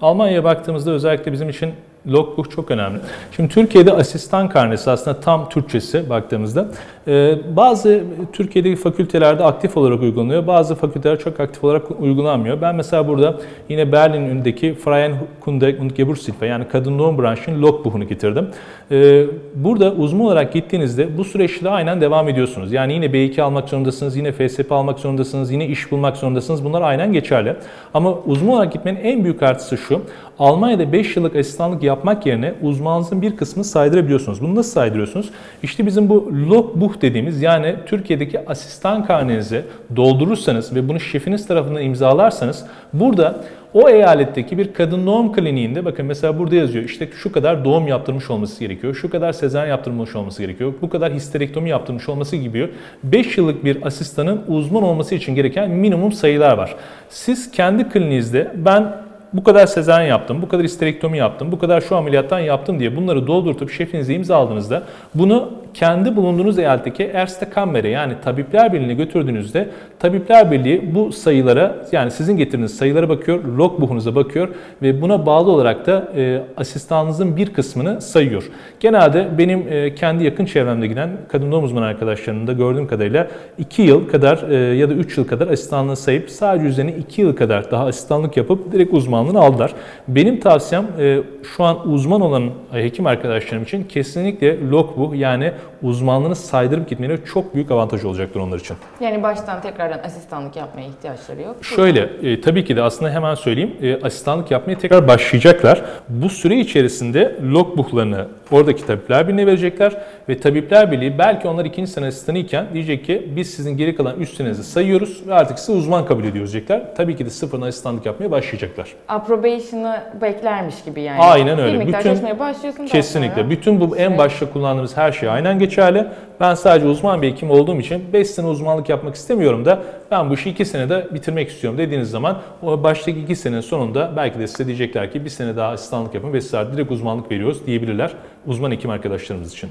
Almanya'ya baktığımızda özellikle bizim için Logbook çok önemli. Şimdi Türkiye'de asistan karnesi aslında tam Türkçesi baktığımızda. Ee, bazı Türkiye'deki fakültelerde aktif olarak uygulanıyor. Bazı fakülteler çok aktif olarak uygulanmıyor. Ben mesela burada yine Berlin'in önündeki Freien Kunde und Geburtshilfe yani kadın doğum branşının Logbook'unu getirdim. Ee, burada uzman olarak gittiğinizde bu süreçle aynen devam ediyorsunuz. Yani yine B2 almak zorundasınız, yine FSP almak zorundasınız, yine iş bulmak zorundasınız. Bunlar aynen geçerli. Ama uzman olarak gitmenin en büyük artısı şu. Almanya'da 5 yıllık asistanlık yapmak yerine uzmanınızın bir kısmını saydırabiliyorsunuz. Bunu nasıl saydırıyorsunuz? İşte bizim bu logbook dediğimiz yani Türkiye'deki asistan karnenizi doldurursanız ve bunu şefiniz tarafından imzalarsanız burada o eyaletteki bir kadın doğum kliniğinde bakın mesela burada yazıyor işte şu kadar doğum yaptırmış olması gerekiyor, şu kadar sezaryen yaptırmış olması gerekiyor, bu kadar histerektomi yaptırmış olması gibi 5 yıllık bir asistanın uzman olması için gereken minimum sayılar var. Siz kendi kliniğinizde ben bu kadar sezaryen yaptım, bu kadar histerektomi yaptım, bu kadar şu ameliyattan yaptım diye bunları doldurtup şefinize imzaladığınızda bunu kendi bulunduğunuz eyaletteki Erste Kammer'e yani Tabipler Birliği'ne götürdüğünüzde Tabipler Birliği bu sayılara yani sizin getirdiğiniz sayılara bakıyor, logbook'unuza bakıyor ve buna bağlı olarak da e, asistanınızın bir kısmını sayıyor. Genelde benim e, kendi yakın çevremde giden kadın doğum uzmanı arkadaşlarımın da gördüğüm kadarıyla 2 yıl kadar e, ya da 3 yıl kadar asistanlığı sayıp sadece üzerine 2 yıl kadar daha asistanlık yapıp direkt uzmanlığını aldılar. Benim tavsiyem e, şu an uzman olan hekim arkadaşlarım için kesinlikle logbook yani uzmanlığını saydırıp gitmeleri çok büyük avantaj olacaktır onlar için. Yani baştan tekrardan asistanlık yapmaya ihtiyaçları yok. Şöyle e, tabii ki de aslında hemen söyleyeyim e, asistanlık yapmaya tekrar başlayacaklar. Bu süre içerisinde logbooklarını oradaki tabipler birliğine verecekler ve tabipler birliği belki onlar ikinci sene asistanı iken diyecek ki biz sizin geri kalan üst senenizi sayıyoruz ve artık sizi uzman kabul ediyoruz diyecekler. Tabii ki de sıfırdan asistanlık yapmaya başlayacaklar. Approbation'ı beklermiş gibi yani. Aynen öyle. Bir miktar Bütün- başlıyorsun. Kesinlikle. sonra- Bütün bu en başta kullandığımız her şey aynen geçerli. Ben sadece uzman bir hekim olduğum için 5 sene uzmanlık yapmak istemiyorum da ben bu işi 2 senede bitirmek istiyorum dediğiniz zaman o baştaki 2 senenin sonunda belki de size diyecekler ki bir sene daha asistanlık yapın ve sizler direkt uzmanlık veriyoruz diyebilirler uzman hekim arkadaşlarımız için.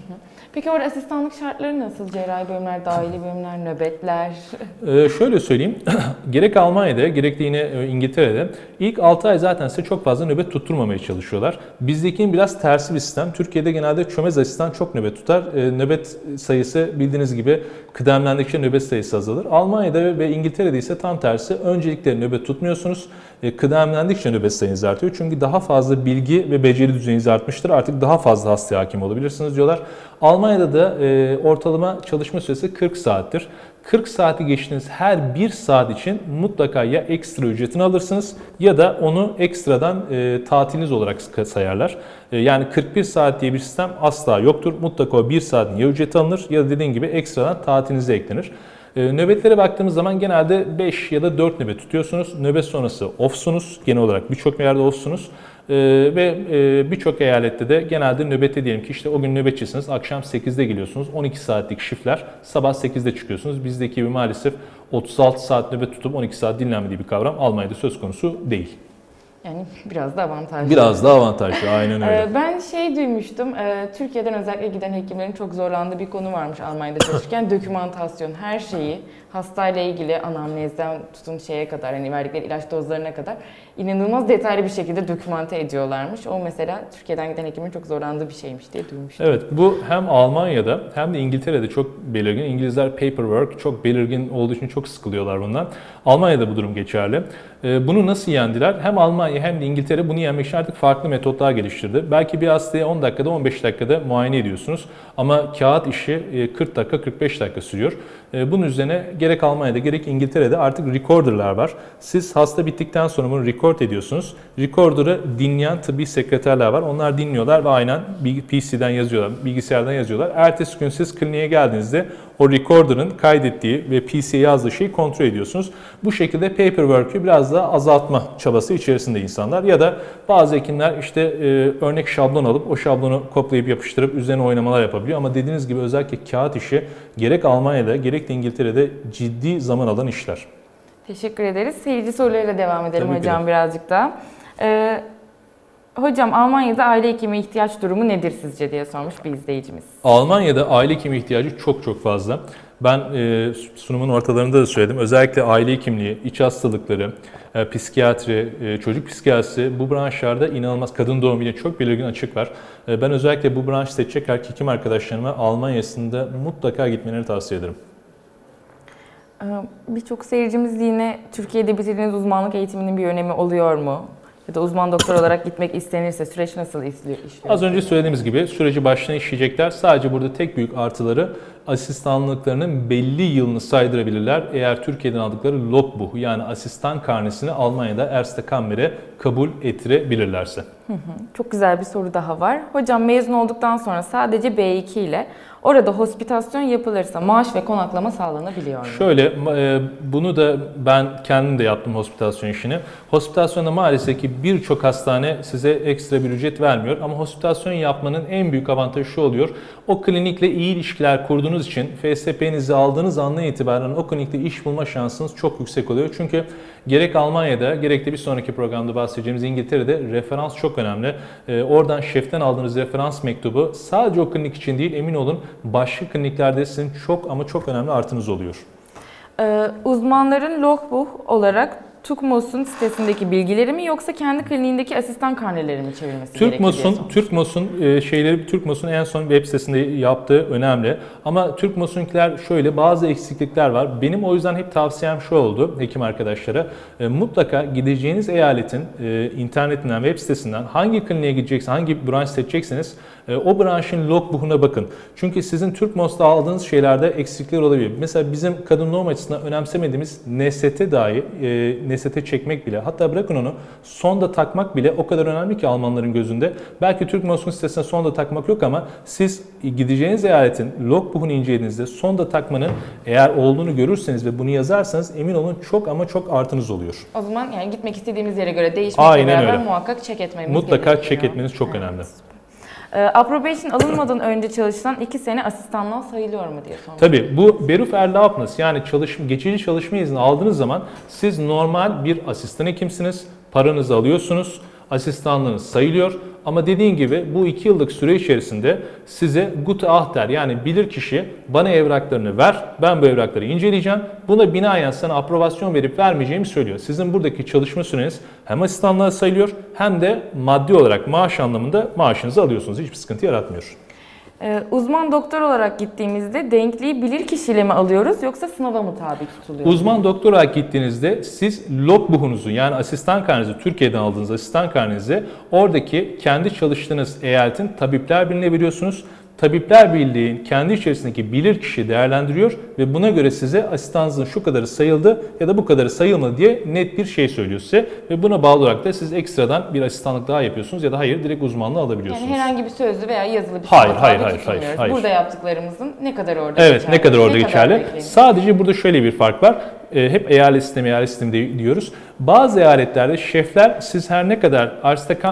Peki orada asistanlık şartları nasıl? Cerrahi bölümler, dahili bölümler, nöbetler. Ee, şöyle söyleyeyim, gerek Almanya'da gerek de yine e, İngiltere'de ilk 6 ay zaten size çok fazla nöbet tutturmamaya çalışıyorlar. Bizdekinin biraz tersi bir sistem. Türkiye'de genelde çömez asistan çok nöbet tutar. Ee, nöbet sayısı bildiğiniz gibi kıdemlendikçe nöbet sayısı azalır. Almanya'da ve İngiltere'de ise tam tersi. Öncelikle nöbet tutmuyorsunuz. E, kıdemlendikçe nöbet sayınız artıyor. Çünkü daha fazla bilgi ve beceri düzeyiniz artmıştır. Artık daha fazla hastaya hakim olabilirsiniz diyorlar. Almanya'da da e, ortalama çalışma süresi 40 saattir. 40 saati geçtiğiniz her bir saat için mutlaka ya ekstra ücretini alırsınız ya da onu ekstradan e, tatiliniz olarak sayarlar. E, yani 41 saat diye bir sistem asla yoktur. Mutlaka o 1 saatin ya ücreti alınır ya da dediğim gibi ekstradan tatilinize eklenir. E, nöbetlere baktığımız zaman genelde 5 ya da 4 nöbet tutuyorsunuz. Nöbet sonrası offsunuz. Genel olarak birçok yerde offsunuz. Ee, ve e, birçok eyalette de genelde nöbette diyelim ki işte o gün nöbetçisiniz, akşam 8'de geliyorsunuz, 12 saatlik shiftler, sabah 8'de çıkıyorsunuz. Bizdeki gibi maalesef 36 saat nöbet tutup 12 saat dinlenmediği bir kavram Almanya'da söz konusu değil. Yani biraz da avantajlı. Biraz daha avantajlı, aynen öyle. Ee, Ben şey duymuştum, e, Türkiye'den özellikle giden hekimlerin çok zorlandığı bir konu varmış Almanya'da çalışırken. dokümantasyon, her şeyi hastayla ilgili anamnezden tutun şeye kadar, hani verdikleri ilaç dozlarına kadar inanılmaz detaylı bir şekilde dokümante ediyorlarmış. O mesela Türkiye'den giden hekimin çok zorlandığı bir şeymiş diye duymuştum. Evet bu hem Almanya'da hem de İngiltere'de çok belirgin. İngilizler paperwork çok belirgin olduğu için çok sıkılıyorlar bundan. Almanya'da bu durum geçerli. Ee, Bunu nasıl yendiler? Hem Almanya hem de İngiltere bunu yenmek için artık farklı metotlar geliştirdi. Belki bir hastaya 10 dakikada 15 dakikada muayene ediyorsunuz. Ama kağıt işi e, 40 dakika 45 dakika sürüyor. E, Bunun üzerine gerek Almanya'da gerek İngiltere'de artık recorderlar var. Siz hasta bittikten sonra bunu record ediyorsunuz. Recorder'ı dinleyen tıbbi sekreterler var. Onlar dinliyorlar ve aynen PC'den yazıyorlar, bilgisayardan yazıyorlar. Ertesi gün siz kliniğe geldiğinizde o recorder'ın kaydettiği ve PC'ye yazdığı şeyi kontrol ediyorsunuz. Bu şekilde paperwork'ü biraz daha azaltma çabası içerisinde insanlar. Ya da bazı hekimler işte e, örnek şablon alıp o şablonu kopyalayıp yapıştırıp üzerine oynamalar yapabiliyor. Ama dediğiniz gibi özellikle kağıt işi gerek Almanya'da gerek de İngiltere'de ciddi zaman alan işler. Teşekkür ederiz. Seyirci sorularıyla devam edelim Tabii hocam de. birazcık daha. Ee, hocam Almanya'da aile hekimi ihtiyaç durumu nedir sizce diye sormuş bir izleyicimiz. Almanya'da aile hekimi ihtiyacı çok çok fazla. Ben e, sunumun ortalarında da söyledim. Özellikle aile hekimliği, iç hastalıkları, e, psikiyatri, e, çocuk psikiyatrisi bu branşlarda inanılmaz kadın doğumu ile çok belirgin açık var. E, ben özellikle bu branşı seçecek erkek hekim arkadaşlarıma Almanya'sında mutlaka gitmelerini tavsiye ederim. Ee, Birçok seyircimiz yine Türkiye'de bitirdiğiniz uzmanlık eğitiminin bir önemi oluyor mu? Ya da uzman doktor olarak gitmek istenirse süreç nasıl işliyor? Az önce söylediğimiz gibi süreci baştan işleyecekler. Sadece burada tek büyük artıları asistanlıklarının belli yılını saydırabilirler. Eğer Türkiye'den aldıkları Logbuch yani asistan karnesini Almanya'da Erste Kammer'e kabul ettirebilirlerse. Çok güzel bir soru daha var. Hocam mezun olduktan sonra sadece B2 ile orada hospitasyon yapılırsa maaş ve konaklama sağlanabiliyor mu? Şöyle e, bunu da ben kendim de yaptım hospitasyon işini. Hospitasyonda maalesef ki birçok hastane size ekstra bir ücret vermiyor ama hospitasyon yapmanın en büyük avantajı şu oluyor. O klinikle iyi ilişkiler kurduğunuz için FSP'nizi aldığınız andan itibaren o klinikte iş bulma şansınız çok yüksek oluyor. Çünkü gerek Almanya'da gerek de bir sonraki programda bahsedeceğimiz İngiltere'de referans çok önemli. E, oradan şeften aldığınız referans mektubu sadece o klinik için değil emin olun başka kliniklerde sizin çok ama çok önemli artınız oluyor. Ee, uzmanların logbook olarak TÜKMOS'un sitesindeki bilgileri mi yoksa kendi kliniğindeki asistan karneleri mi çevirmesi TürkMos'un. TürkMos'un e, şeyleri TürkMos'un en son web sitesinde yaptığı önemli. Ama TürkMos'unkiler şöyle bazı eksiklikler var. Benim o yüzden hep tavsiyem şu oldu hekim arkadaşlara. E, mutlaka gideceğiniz eyaletin e, internetinden, web sitesinden hangi kliniğe gideceksiniz, hangi branş seçeceksiniz e, o branşın logbook'una bakın. Çünkü sizin TürkMos'ta aldığınız şeylerde eksiklikler olabilir. Mesela bizim kadın doğum açısından önemsemediğimiz NST dahi, e, NST çekmek bile, hatta bırakın onu sonda takmak bile o kadar önemli ki Almanların gözünde. Belki TürkMos'un sitesinde sonda takmak yok ama siz gideceğiniz eyaletin logbook'unu incelediğinizde sonda takmanın eğer olduğunu görürseniz ve bunu yazarsanız emin olun çok ama çok artınız oluyor. O zaman yani gitmek istediğimiz yere göre değişmekle Aynen beraber öyle. muhakkak check etmemiz Mutlaka gerekiyor. check etmeniz çok önemli. Ee, approbation alınmadan önce çalışılan 2 sene asistanlığa sayılıyor mu diye sormuş. Tabii bu Beruf Erlaubnis yani çalışma, geçici çalışma izni aldığınız zaman siz normal bir asistan hekimsiniz, paranızı alıyorsunuz, asistanlığınız sayılıyor. Ama dediğin gibi bu iki yıllık süre içerisinde size gute ahter yani bilir kişi bana evraklarını ver, ben bu evrakları inceleyeceğim. Buna binaen sana aprobasyon verip vermeyeceğimi söylüyor. Sizin buradaki çalışma süreniz hem asistanlığa sayılıyor hem de maddi olarak maaş anlamında maaşınızı alıyorsunuz. Hiçbir sıkıntı yaratmıyor. Ee, uzman doktor olarak gittiğimizde denkliği bilir kişiyle mi alıyoruz yoksa sınava mı tabi tutuluyor? Uzman doktor olarak gittiğinizde siz logbook'unuzu yani asistan karnenizi Türkiye'den aldığınız asistan karnenizi oradaki kendi çalıştığınız eyaletin tabipler birliğine veriyorsunuz. Tabipler Birliği kendi içerisindeki bilir kişi değerlendiriyor ve buna göre size asistanınızın şu kadarı sayıldı ya da bu kadarı sayılmadı diye net bir şey söylüyor size ve buna bağlı olarak da siz ekstradan bir asistanlık daha yapıyorsunuz ya da hayır direkt uzmanlığı alabiliyorsunuz. Yani herhangi bir sözlü veya yazılı bir Hayır, sınava hayır, hayır, hayır, hayır. Burada yaptıklarımızın ne kadar orada Evet geçerli? ne kadar orada geçerli. bekleniyor? Sadece burada şöyle bir fark var. E, hep eyalet sistemi, eyalet sistemi diyoruz. Bazı eyaletlerde şefler siz her ne kadar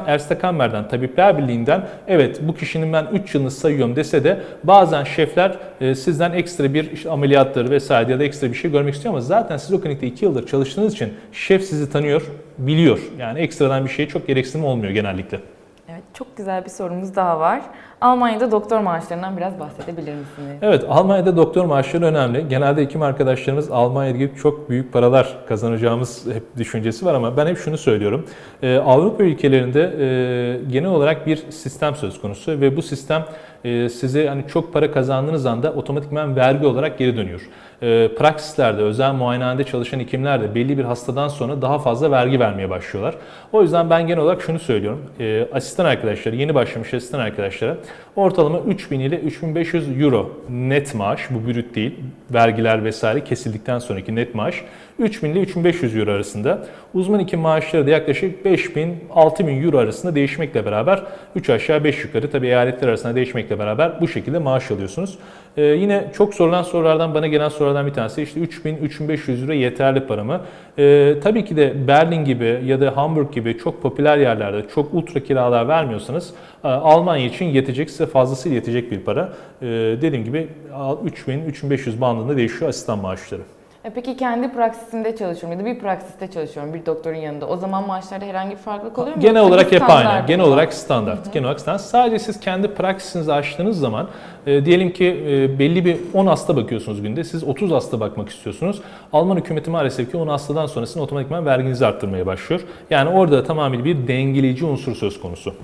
Erste Kammer'den, Tabipler Birliği'nden evet bu kişinin ben 3 yılını sayıyorum dese de bazen şefler e, sizden ekstra bir işte ameliyatları vesaire ya da ekstra bir şey görmek istiyor ama zaten siz o klinikte 2 yıldır çalıştığınız için şef sizi tanıyor, biliyor. Yani ekstradan bir şeye çok gereksinim olmuyor genellikle. Evet, çok güzel bir sorumuz daha var. Almanya'da doktor maaşlarından biraz bahsedebilir misiniz? Evet, Almanya'da doktor maaşları önemli. Genelde hekim arkadaşlarımız Almanya'da gidip çok büyük paralar kazanacağımız hep düşüncesi var ama ben hep şunu söylüyorum. Ee, Avrupa ülkelerinde e, genel olarak bir sistem söz konusu ve bu sistem e, size hani çok para kazandığınız anda otomatikman vergi olarak geri dönüyor. E, praksislerde, özel muayenehanede çalışan hekimler de belli bir hastadan sonra daha fazla vergi vermeye başlıyorlar. O yüzden ben genel olarak şunu söylüyorum. E, asistan arkadaşları, yeni başlamış asistan arkadaşlara ortalama 3000 ile 3500 euro net maaş, bu brüt değil, vergiler vesaire kesildikten sonraki net maaş 3000 ile 3500 euro arasında. Uzman hekim maaşları da yaklaşık 5000-6000 euro arasında değişmekle beraber 3 aşağı 5 yukarı tabii eyaletler arasında değişmekle beraber bu şekilde maaş alıyorsunuz. Ee, yine çok sorulan sorulardan bana gelen sorulardan bir tanesi işte 3000-3500 euro yeterli para mı? Ee, tabii ki de Berlin gibi ya da Hamburg gibi çok popüler yerlerde çok ultra kiralar vermiyorsanız e, Almanya için yetecek size fazlasıyla yetecek bir para. Ee, dediğim gibi 3000-3500 bandında değişiyor asistan maaşları. E peki kendi praksisimde çalışıyorum ya da bir praksiste çalışıyorum bir doktorun yanında. O zaman maaşlarda herhangi bir farklılık oluyor mu? Genel olarak hep aynı. Genel olarak standart. Genel olarak standart. Sadece siz kendi praksisinizi açtığınız zaman e, diyelim ki e, belli bir 10 hasta bakıyorsunuz günde. Siz 30 hasta bakmak istiyorsunuz. Alman hükümeti maalesef ki 10 hastadan sonrasında otomatikman verginizi arttırmaya başlıyor. Yani orada tamamen bir dengeleyici unsur söz konusu.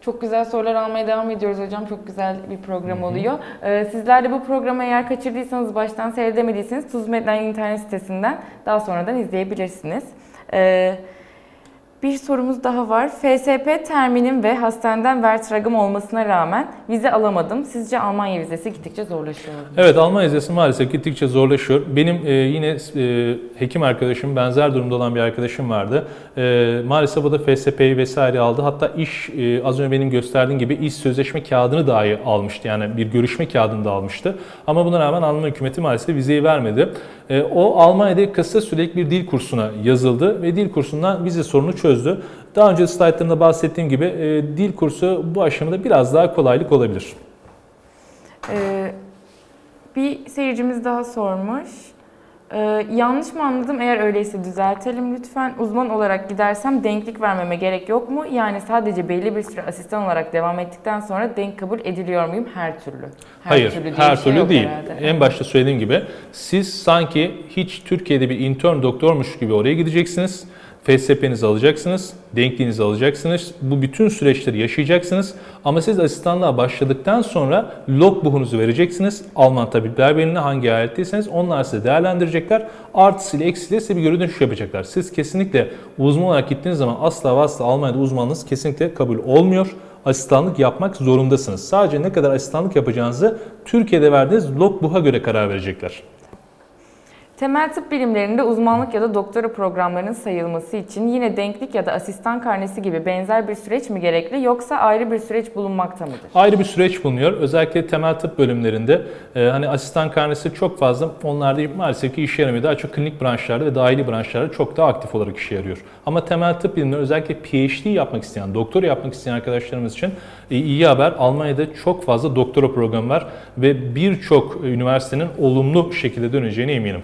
Çok güzel sorular almaya devam ediyoruz hocam. Çok güzel bir program oluyor. Ee, sizler de bu programı eğer kaçırdıysanız, baştan seyredemediyseniz Tuzmed'den internet sitesinden daha sonradan izleyebilirsiniz. Ee, bir sorumuz daha var. FSP terminim ve hastaneden vertragım olmasına rağmen vize alamadım. Sizce Almanya vizesi gittikçe zorlaşıyor mu? Evet Alman vizesi maalesef gittikçe zorlaşıyor. Benim e, yine e, hekim arkadaşım, benzer durumda olan bir arkadaşım vardı. E, maalesef o da FSP'yi vesaire aldı. Hatta iş, e, az önce benim gösterdiğim gibi iş sözleşme kağıdını dahi almıştı. Yani bir görüşme kağıdını da almıştı. Ama buna rağmen Alman hükümeti maalesef vizeyi vermedi. E, o Almanya'da kısa süreli bir dil kursuna yazıldı ve dil kursundan vize sorunu çözdü. Daha önce slaytlarımda bahsettiğim gibi e, dil kursu bu aşamada biraz daha kolaylık olabilir. Ee, bir seyircimiz daha sormuş. Ee, yanlış mı anladım? Eğer öyleyse düzeltelim lütfen. Uzman olarak gidersem denklik vermeme gerek yok mu? Yani sadece belli bir süre asistan olarak devam ettikten sonra denk kabul ediliyor muyum her türlü? Her Hayır, diye her şey türlü değil. herhalde. En başta söylediğim gibi siz sanki hiç Türkiye'de bir intern doktormuş gibi oraya gideceksiniz. FSP'nizi alacaksınız, denkliğinizi alacaksınız. Bu bütün süreçleri yaşayacaksınız. Ama siz asistanlığa başladıktan sonra logbook'unuzu vereceksiniz. Alman tabipler birliğine hangi eyaletteyseniz onlar size değerlendirecekler. Artısıyla eksiyle size bir geri yapacaklar. Siz kesinlikle uzman olarak gittiğiniz zaman asla ve asla Almanya'da uzmanlığınız kesinlikle kabul olmuyor. Asistanlık yapmak zorundasınız. Sadece ne kadar asistanlık yapacağınızı Türkiye'de verdiğiniz logbook'a göre karar verecekler. Temel tıp bilimlerinde uzmanlık ya da doktora programlarının sayılması için yine denklik ya da asistan karnesi gibi benzer bir süreç mi gerekli yoksa ayrı bir süreç bulunmakta mıdır? Ayrı bir süreç bulunuyor. Özellikle temel tıp bölümlerinde e, hani asistan karnesi çok fazla. Onlarda maalesef ki işe yaramıyor. Daha çok klinik branşlarda ve dahili branşlarda çok daha aktif olarak işe yarıyor. Ama temel tıp bilimleri özellikle PhD yapmak isteyen, doktora yapmak isteyen arkadaşlarımız için e, iyi haber. Almanya'da çok fazla doktora programı var ve birçok üniversitenin olumlu şekilde döneceğine eminim.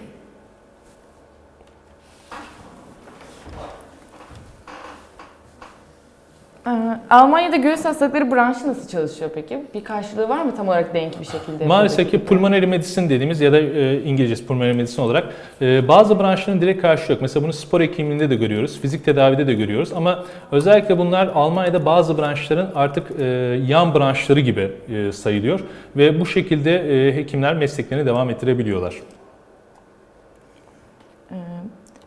Ee, Almanya'da göğüs hastalıkları branşı nasıl çalışıyor peki? Bir karşılığı var mı tam olarak denk bir şekilde? Maalesef ki pulmonary medicine dediğimiz ya da e, İngilizcesi pulmonary medicine olarak e, bazı branşların direkt karşı yok. Mesela bunu spor hekimliğinde de görüyoruz, fizik tedavide de görüyoruz ama özellikle bunlar Almanya'da bazı branşların artık e, yan branşları gibi e, sayılıyor ve bu şekilde e, hekimler mesleklerini devam ettirebiliyorlar.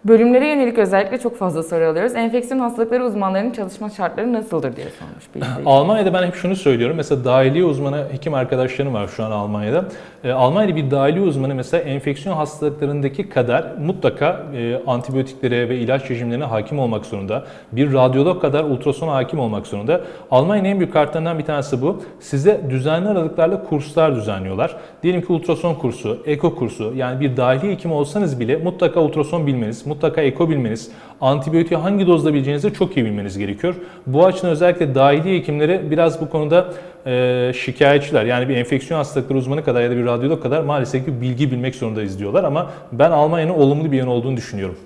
Bölümlere yönelik özellikle çok fazla soru alıyoruz. Enfeksiyon hastalıkları uzmanlarının çalışma şartları nasıldır diye sormuş bir. Almanya'da ben hep şunu söylüyorum. Mesela dahiliye uzmanı hekim arkadaşlarım var şu an Almanya'da. E, Almanya'da bir dahiliye uzmanı mesela enfeksiyon hastalıklarındaki kadar mutlaka e, antibiyotiklere ve ilaç rejimlerine hakim olmak zorunda. Bir radyolog kadar ultrasona hakim olmak zorunda. Almanya'nın en büyük kartlarından bir tanesi bu. Size düzenli aralıklarla kurslar düzenliyorlar. Diyelim ki ultrason kursu, eko kursu yani bir dahiliye hekimi olsanız bile mutlaka ultrason bilmeniz, mutlaka eko bilmeniz, antibiyotiği hangi dozda bileceğinizi çok iyi bilmeniz gerekiyor. Bu açıdan özellikle dahiliye hekimleri biraz bu konuda e, şikayetçiler. Yani bir enfeksiyon hastalıkları uzmanı kadar ya da bir radyolog kadar maalesef ki bilgi bilmek zorundayız diyorlar ama ben Almanya'nın olumlu bir yanı olduğunu düşünüyorum.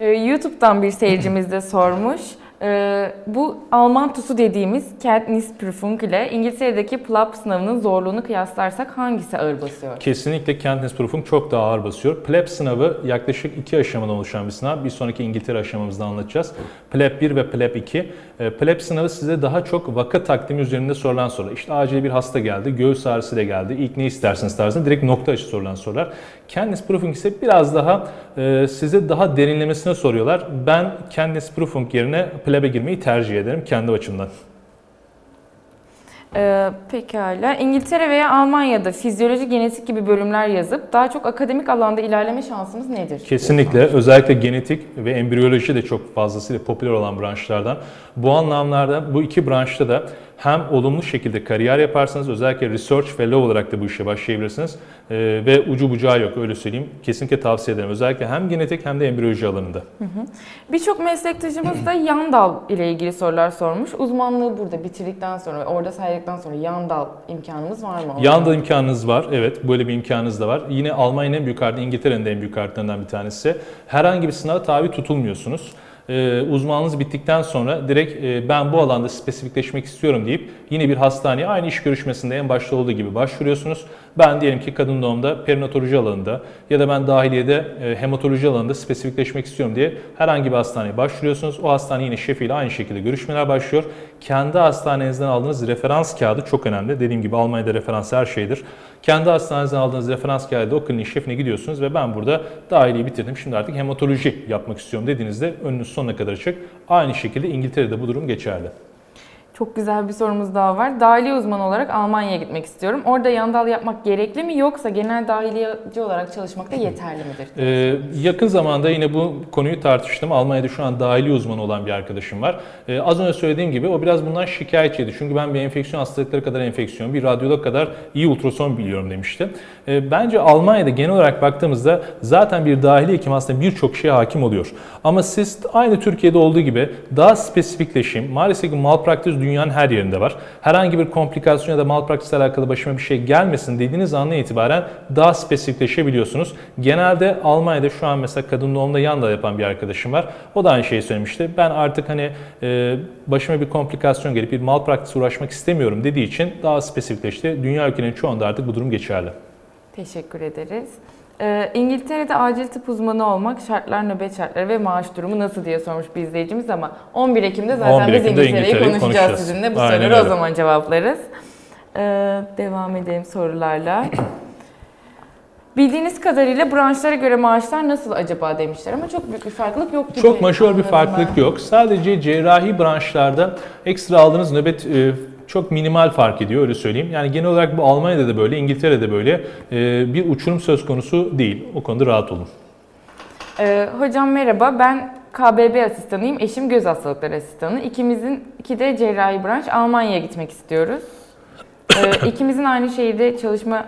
Ee, YouTube'dan bir seyircimiz de sormuş. Ee, bu Alman TUS'u dediğimiz Kenntnisprüfung ile İngiltere'deki PLAB sınavının zorluğunu kıyaslarsak hangisi ağır basıyor? Kesinlikle Kenntnisprüfung çok daha ağır basıyor. PLAB sınavı yaklaşık iki aşamadan oluşan bir sınav. Bir sonraki İngiltere aşamamızda anlatacağız. PLAB 1 ve PLAB 2. E, PLAB sınavı size daha çok vaka takdimi üzerinde sorulan sorular. İşte acil bir hasta geldi, göğüs ağrısıyla geldi, ilk ne istersiniz tarzında direkt nokta aşı sorulan sorular. Kenntnisprüfung ise biraz daha e, size daha derinlemesine soruyorlar. Ben Kenntnisprüfung yerine PLAB'e girmeyi tercih ederim kendi açımdan. Ee, pekala. İngiltere veya Almanya'da fizyoloji, genetik gibi bölümler yazıp daha çok akademik alanda ilerleme şansımız nedir? Kesinlikle. Özellikle genetik ve embriyoloji de çok fazlasıyla popüler olan branşlardan. Bu anlamlarda bu iki branşta da hem olumlu şekilde kariyer yaparsınız. Özellikle research fellow olarak da bu işe başlayabilirsiniz. Ee, ve ucu bucağı yok öyle söyleyeyim. Kesinlikle tavsiye ederim. Özellikle hem genetik hem de embriyoloji alanında. Birçok meslektaşımız da yan dal ile ilgili sorular sormuş. Uzmanlığı burada bitirdikten sonra, orada saydıktan sonra yan dal imkanımız var mı? Yan dal imkanınız var. Evet böyle bir imkanınız da var. Yine Almanya'nın en büyük kartı, İngiltere'nin de en büyük kartlarından bir tanesi. Herhangi bir sınava tabi tutulmuyorsunuz. Ee, uzmanlığınız bittikten sonra direkt e, ben bu alanda spesifikleşmek istiyorum deyip yine bir hastaneye aynı iş görüşmesinde en başta olduğu gibi başvuruyorsunuz. Ben diyelim ki kadın doğumda perinatoloji alanında ya da ben dahiliyede e, hematoloji alanında spesifikleşmek istiyorum diye herhangi bir hastaneye başvuruyorsunuz. O hastane yine şefiyle aynı şekilde görüşmeler başlıyor. Kendi hastanenizden aldığınız referans kağıdı çok önemli. Dediğim gibi Almanya'da referans her şeydir. Kendi hastanenizden aldığınız referans kağıdı o kliniğin şefine gidiyorsunuz ve ben burada dahiliyi bitirdim. Şimdi artık hematoloji yapmak istiyorum dediğinizde önünüz sonuna kadar açık. Aynı şekilde İngiltere'de bu durum geçerli. Çok güzel bir sorumuz daha var. Dahiliye uzmanı olarak Almanya'ya gitmek istiyorum. Orada yan dal yapmak gerekli mi yoksa genel dahiliyeci olarak çalışmak da yeterli midir? Ee, yakın zamanda yine bu konuyu tartıştım. Almanya'da şu an dahili uzmanı olan bir arkadaşım var. Ee, az önce söylediğim gibi o biraz bundan şikayetçiydi. Çünkü ben bir enfeksiyon hastalıkları kadar enfeksiyon, bir radyolog kadar iyi ultrason biliyorum demişti. Ee, bence Almanya'da genel olarak baktığımızda zaten bir dahili hekim aslında birçok şeye hakim oluyor. Ama siz aynı Türkiye'de olduğu gibi daha spesifikleşim, maalesef ki malpraktis dünyanın her yerinde var. Herhangi bir komplikasyon ya da malpraktisle alakalı başıma bir şey gelmesin dediğiniz andan itibaren daha spesifikleşebiliyorsunuz. Genelde Almanya'da şu an mesela kadın doğumda yanda yapan bir arkadaşım var. O da aynı şeyi söylemişti. Ben artık hani e, başıma bir komplikasyon gelip bir malpraktis uğraşmak istemiyorum dediği için daha spesifikleşti. Dünya ülkelerinin çoğunda artık bu durum geçerli. Teşekkür ederiz. Ee, İngiltere'de acil tıp uzmanı olmak şartlar, nöbet şartları ve maaş durumu nasıl diye sormuş bir izleyicimiz ama 11 Ekim'de zaten 11 biz Ekim'de İngiltere'yi İngiltere'yi konuşacağız konuşacağız. sizinle. Bu Aynen soruları o öyle. zaman cevaplarız. Ee, devam edelim sorularla. Bildiğiniz kadarıyla branşlara göre maaşlar nasıl acaba demişler ama çok büyük bir farklılık yok gibi. Çok majör bir farklılık ben. yok. Sadece cerrahi branşlarda ekstra aldığınız nöbet e, çok minimal fark ediyor öyle söyleyeyim. Yani genel olarak bu Almanya'da da böyle, İngiltere'de böyle e, bir uçurum söz konusu değil. O konuda rahat olun. Ee, hocam merhaba, ben KBB asistanıyım, eşim göz hastalıkları asistanı. İkimizin iki de cerrahi branş Almanya'ya gitmek istiyoruz. Ee, ikimizin aynı şehirde çalışma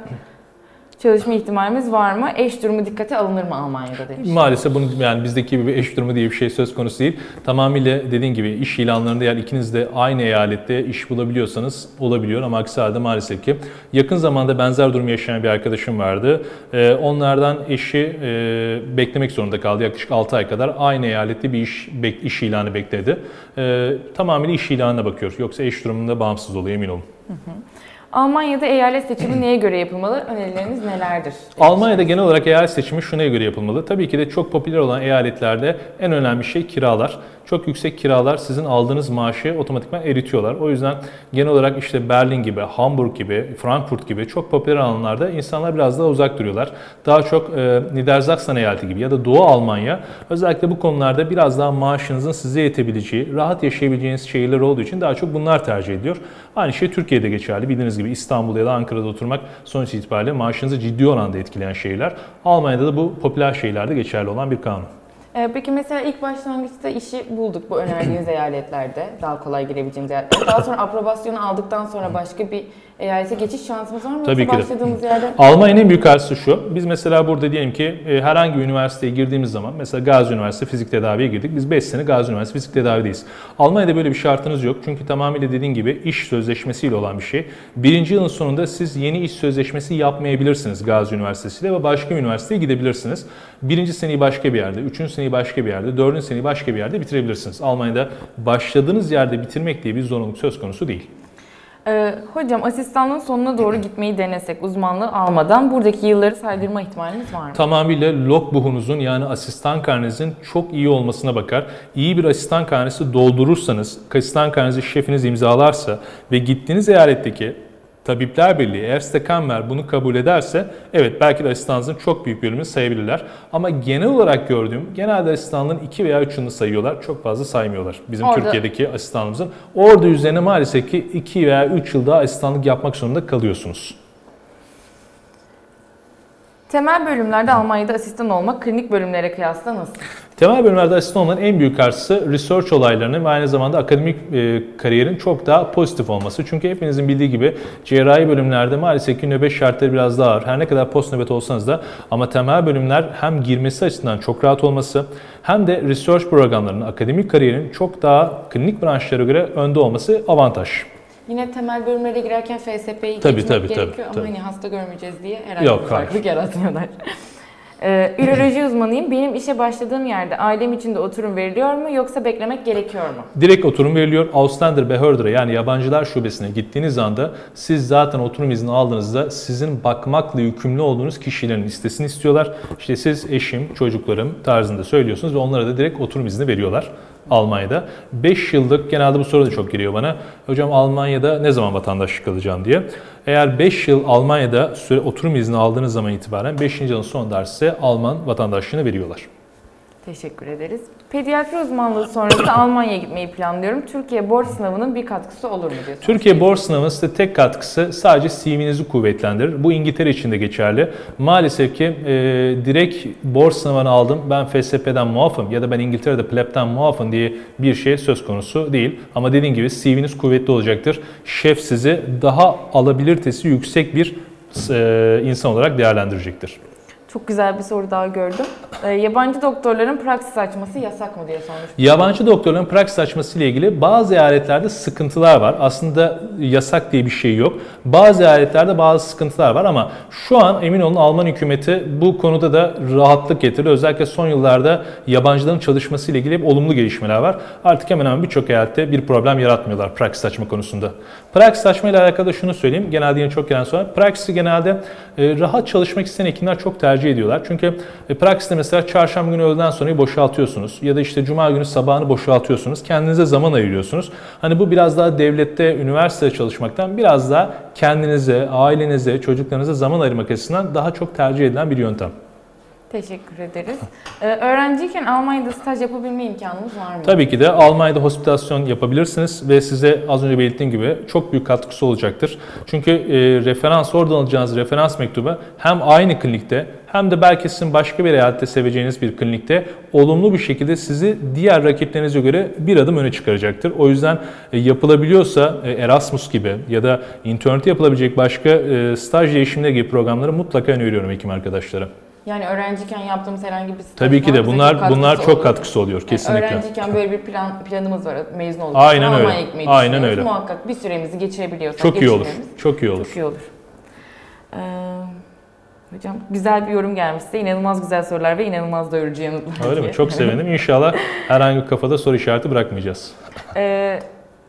çalışma ihtimalimiz var mı? Eş durumu dikkate alınır mı Almanya'da demiş. Maalesef bunun yani bizdeki gibi bir eş durumu diye bir şey söz konusu değil. Tamamıyla dediğin gibi iş ilanlarında eğer ikiniz de aynı eyalette iş bulabiliyorsanız olabiliyor ama aksi halde maalesef ki. Yakın zamanda benzer durum yaşayan bir arkadaşım vardı. Ee, onlardan eşi e, beklemek zorunda kaldı. Yaklaşık 6 ay kadar aynı eyalette bir iş, bek- iş ilanı bekledi. Ee, tamamıyla iş ilanına bakıyor. Yoksa eş durumunda bağımsız oluyor emin olun. Almanya'da eyalet seçimi neye göre yapılmalı? Önerileriniz nelerdir? Almanya'da genel olarak eyalet seçimi şuna göre yapılmalı. Tabii ki de çok popüler olan eyaletlerde en önemli şey kiralar. Çok yüksek kiralar sizin aldığınız maaşı otomatikman eritiyorlar. O yüzden genel olarak işte Berlin gibi, Hamburg gibi, Frankfurt gibi çok popüler alanlarda insanlar biraz daha uzak duruyorlar. Daha çok e, Niedersachsen eyaleti gibi ya da Doğu Almanya özellikle bu konularda biraz daha maaşınızın size yetebileceği, rahat yaşayabileceğiniz şehirler olduğu için daha çok bunlar tercih ediliyor. Aynı şey Türkiye'de geçerli. Bildiğiniz gibi İstanbul'da ya da Ankara'da oturmak sonuç itibariyle maaşınızı ciddi oranda etkileyen şeyler. Almanya'da da bu popüler şehirlerde geçerli olan bir kanun. Ee, peki mesela ilk başlangıçta işi bulduk bu önerdiğiniz eyaletlerde. Daha kolay girebileceğimiz eyaletlerde. Daha sonra aprobasyonu aldıktan sonra başka bir eyalete geçiş şansımız var mı? Tabii ki de. başladığımız yerde Almanya'nın en büyük artısı şu. Biz mesela burada diyelim ki e, herhangi bir üniversiteye girdiğimiz zaman mesela Gazi Üniversitesi fizik tedaviye girdik. Biz 5 sene Gazi Üniversitesi fizik tedavideyiz. Almanya'da böyle bir şartınız yok. Çünkü tamamıyla dediğin gibi iş sözleşmesiyle olan bir şey. Birinci yılın sonunda siz yeni iş sözleşmesi yapmayabilirsiniz Gazi Üniversitesi'yle ve başka bir üniversiteye gidebilirsiniz. Birinci seneyi başka bir yerde, üçüncü seneyi başka bir yerde, dördüncü seneyi başka bir yerde bitirebilirsiniz. Almanya'da başladığınız yerde bitirmek diye bir zorunluluk söz konusu değil. Ee, hocam asistanlığın sonuna doğru gitmeyi denesek uzmanlığı almadan buradaki yılları saydırma ihtimalimiz var mı? Tamamıyla logbuch'unuzun yani asistan karnenizin çok iyi olmasına bakar. İyi bir asistan karnesi doldurursanız, asistan karnenizi şefiniz imzalarsa ve gittiğiniz eyaletteki Tabipler Birliği, Erste Kammer bunu kabul ederse evet belki de asistanınızın çok büyük bölümünü sayabilirler. Ama genel olarak gördüğüm genelde asistanlığın 2 veya 3 yılını sayıyorlar. Çok fazla saymıyorlar bizim Orada- Türkiye'deki asistanımızın. Orada üzerine maalesef ki 2 veya 3 yıl daha asistanlık yapmak zorunda kalıyorsunuz. Temel bölümlerde Almanya'da asistan olmak klinik bölümlere kıyasla nasıl? Temel bölümlerde asistan olmanın en büyük artısı research olaylarının ve aynı zamanda akademik e, kariyerin çok daha pozitif olması. Çünkü hepinizin bildiği gibi cerrahi bölümlerde maalesef ki nöbet şartları biraz daha ağır. Her ne kadar post nöbet olsanız da ama temel bölümler hem girmesi açısından çok rahat olması hem de research programlarının, akademik kariyerin çok daha klinik branşlara göre önde olması avantaj. Yine temel bölümlere girerken FSP'yi Tabii, geçmek tabii, gerekiyor tabii, ama tabii. hani hasta görmeyeceğiz diye herhangi Yok, bir farklılık yaratmıyorlar. Ee, üroloji uzmanıyım. Benim işe başladığım yerde ailem için de oturum veriliyor mu yoksa beklemek gerekiyor mu? Direkt oturum veriliyor. Ausländer Behörder'e yani yabancılar şubesine gittiğiniz anda siz zaten oturum izni aldığınızda sizin bakmakla yükümlü olduğunuz kişilerin listesini istiyorlar. İşte siz eşim, çocuklarım tarzında söylüyorsunuz ve onlara da direkt oturum izni veriyorlar. Almanya'da. 5 yıllık genelde bu soru da çok geliyor bana. Hocam Almanya'da ne zaman vatandaşlık alacağım diye. Eğer 5 yıl Almanya'da süre oturum izni aldığınız zaman itibaren 5. yılın sonunda size Alman vatandaşlığını veriyorlar. Teşekkür ederiz. Pediatri uzmanlığı sonrası Almanya'ya gitmeyi planlıyorum. Türkiye borç sınavının bir katkısı olur mu diyor. Türkiye borç sınavının size tek katkısı sadece CV'nizi kuvvetlendirir. Bu İngiltere için de geçerli. Maalesef ki e, direkt borç sınavını aldım, ben FSP'den muafım ya da ben İngiltere'de PLEB'den muafım diye bir şey söz konusu değil. Ama dediğim gibi CV'niz kuvvetli olacaktır. Şef sizi daha alabilitesi yüksek bir e, insan olarak değerlendirecektir. Çok güzel bir soru daha gördüm. Ee, yabancı doktorların praksis açması yasak mı diye sormuş. Yabancı doktorların praksis açması ile ilgili bazı eyaletlerde sıkıntılar var. Aslında yasak diye bir şey yok. Bazı eyaletlerde bazı sıkıntılar var ama şu an emin olun Alman hükümeti bu konuda da rahatlık getirdi. Özellikle son yıllarda yabancıların çalışması ile ilgili olumlu gelişmeler var. Artık hemen hemen birçok eyalette bir problem yaratmıyorlar praksis açma konusunda. Praksis açma ile alakalı şunu söyleyeyim. Genelde yine çok gelen soru. Praksisi genelde e, rahat çalışmak isteyen hekimler çok tercih ediyorlar. Çünkü e, praksiste mesela çarşamba günü öğleden sonrayı boşaltıyorsunuz. Ya da işte cuma günü sabahını boşaltıyorsunuz. Kendinize zaman ayırıyorsunuz. Hani bu biraz daha devlette, üniversitede çalışmaktan biraz daha kendinize, ailenize, çocuklarınıza zaman ayırmak açısından daha çok tercih edilen bir yöntem. Teşekkür ederiz. Ee, öğrenciyken Almanya'da staj yapabilme imkanımız var mı? Tabii ki de Almanya'da hospitasyon yapabilirsiniz ve size az önce belirttiğim gibi çok büyük katkısı olacaktır. Çünkü e, referans oradan alacağınız referans mektubu hem aynı klinikte hem de belki sizin başka bir eyalette seveceğiniz bir klinikte olumlu bir şekilde sizi diğer rakiplerinize göre bir adım öne çıkaracaktır. O yüzden e, yapılabiliyorsa e, Erasmus gibi ya da internette yapılabilecek başka e, staj değişimleri gibi programları mutlaka öneriyorum hekim arkadaşlara. Yani öğrenciyken yaptığımız herhangi bir Tabii ki de bunlar bunlar çok olur. katkısı oluyor Yani kesinlikle. öğrenciyken böyle bir plan, planımız var mezun olduk. Aynen öyle. Aynen öyle. Muhakkak bir süremizi geçirebiliyorsak. Çok iyi olur. Çok iyi olur. Çok iyi olur. Ee, hocam güzel bir yorum gelmiş size. İnanılmaz güzel sorular ve inanılmaz doyurucu yanıtlar. Öyle mi? Çok sevindim. İnşallah herhangi bir kafada soru işareti bırakmayacağız. Ee,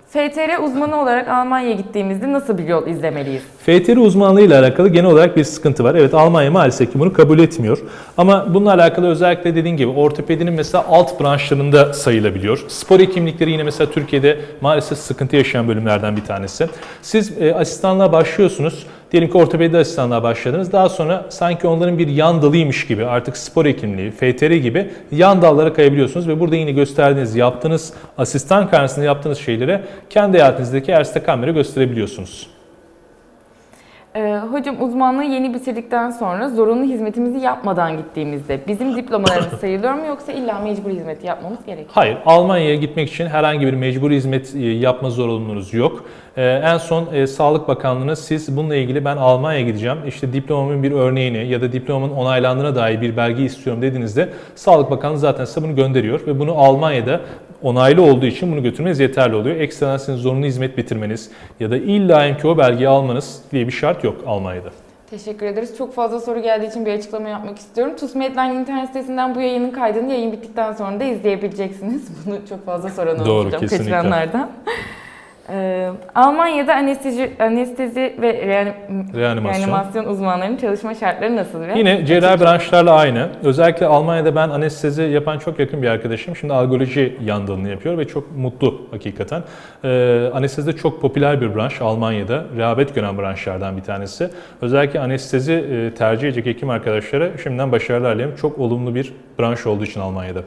FTR uzmanı olarak Almanya'ya gittiğimizde nasıl bir yol izlemeliyiz? FTR uzmanlığı ile alakalı genel olarak bir sıkıntı var. Evet Almanya maalesef ki bunu kabul etmiyor. Ama bununla alakalı özellikle dediğim gibi ortopedinin mesela alt branşlarında sayılabiliyor. Spor hekimlikleri yine mesela Türkiye'de maalesef sıkıntı yaşayan bölümlerden bir tanesi. Siz e, asistanlığa başlıyorsunuz. Diyelim ki ortopedi asistanlığa başladınız. Daha sonra sanki onların bir yan dalıymış gibi artık spor hekimliği, FTR gibi yan dallara kayabiliyorsunuz. Ve burada yine gösterdiğiniz, yaptığınız asistan karnesinde yaptığınız şeylere kendi hayatınızdaki erste kamera gösterebiliyorsunuz. Ee, hocam uzmanlığı yeni bitirdikten sonra zorunlu hizmetimizi yapmadan gittiğimizde bizim diplomalarımız sayılıyor mu yoksa illa mecbur hizmeti yapmamız gerekiyor? Hayır, Almanya'ya gitmek için herhangi bir mecburi hizmet e, yapma zorunluluğunuz yok. Ee, en son e, Sağlık Bakanlığı'na siz bununla ilgili ben Almanya'ya gideceğim, işte diplomamın bir örneğini ya da diplomamın onaylandığına dair bir belge istiyorum dediğinizde Sağlık Bakanlığı zaten size bunu gönderiyor ve bunu Almanya'da onaylı olduğu için bunu götürmeniz yeterli oluyor. Ekstradan sizin zorunlu hizmet bitirmeniz ya da illa ki o belgeyi almanız diye bir şart yok Almanya'da. Teşekkür ederiz. Çok fazla soru geldiği için bir açıklama yapmak istiyorum. TUS Medline internet sitesinden bu yayının kaydını yayın bittikten sonra da izleyebileceksiniz. Bunu çok fazla soran Doğru, kesinlikle. kaçıranlardan. Ee, Almanya'da anestezi, anestezi ve reanim- Reanimasyon. reanimasyon uzmanlarının çalışma şartları nasıl? Ve Yine cerrahi branşlarla aynı. Özellikle Almanya'da ben anestezi yapan çok yakın bir arkadaşım. Şimdi algoloji yan dalını yapıyor ve çok mutlu hakikaten. Ee, anestezi de çok popüler bir branş Almanya'da. Rehabet gören branşlardan bir tanesi. Özellikle anestezi e, tercih edecek hekim arkadaşlara şimdiden başarılar dilerim. Çok olumlu bir branş olduğu için Almanya'da.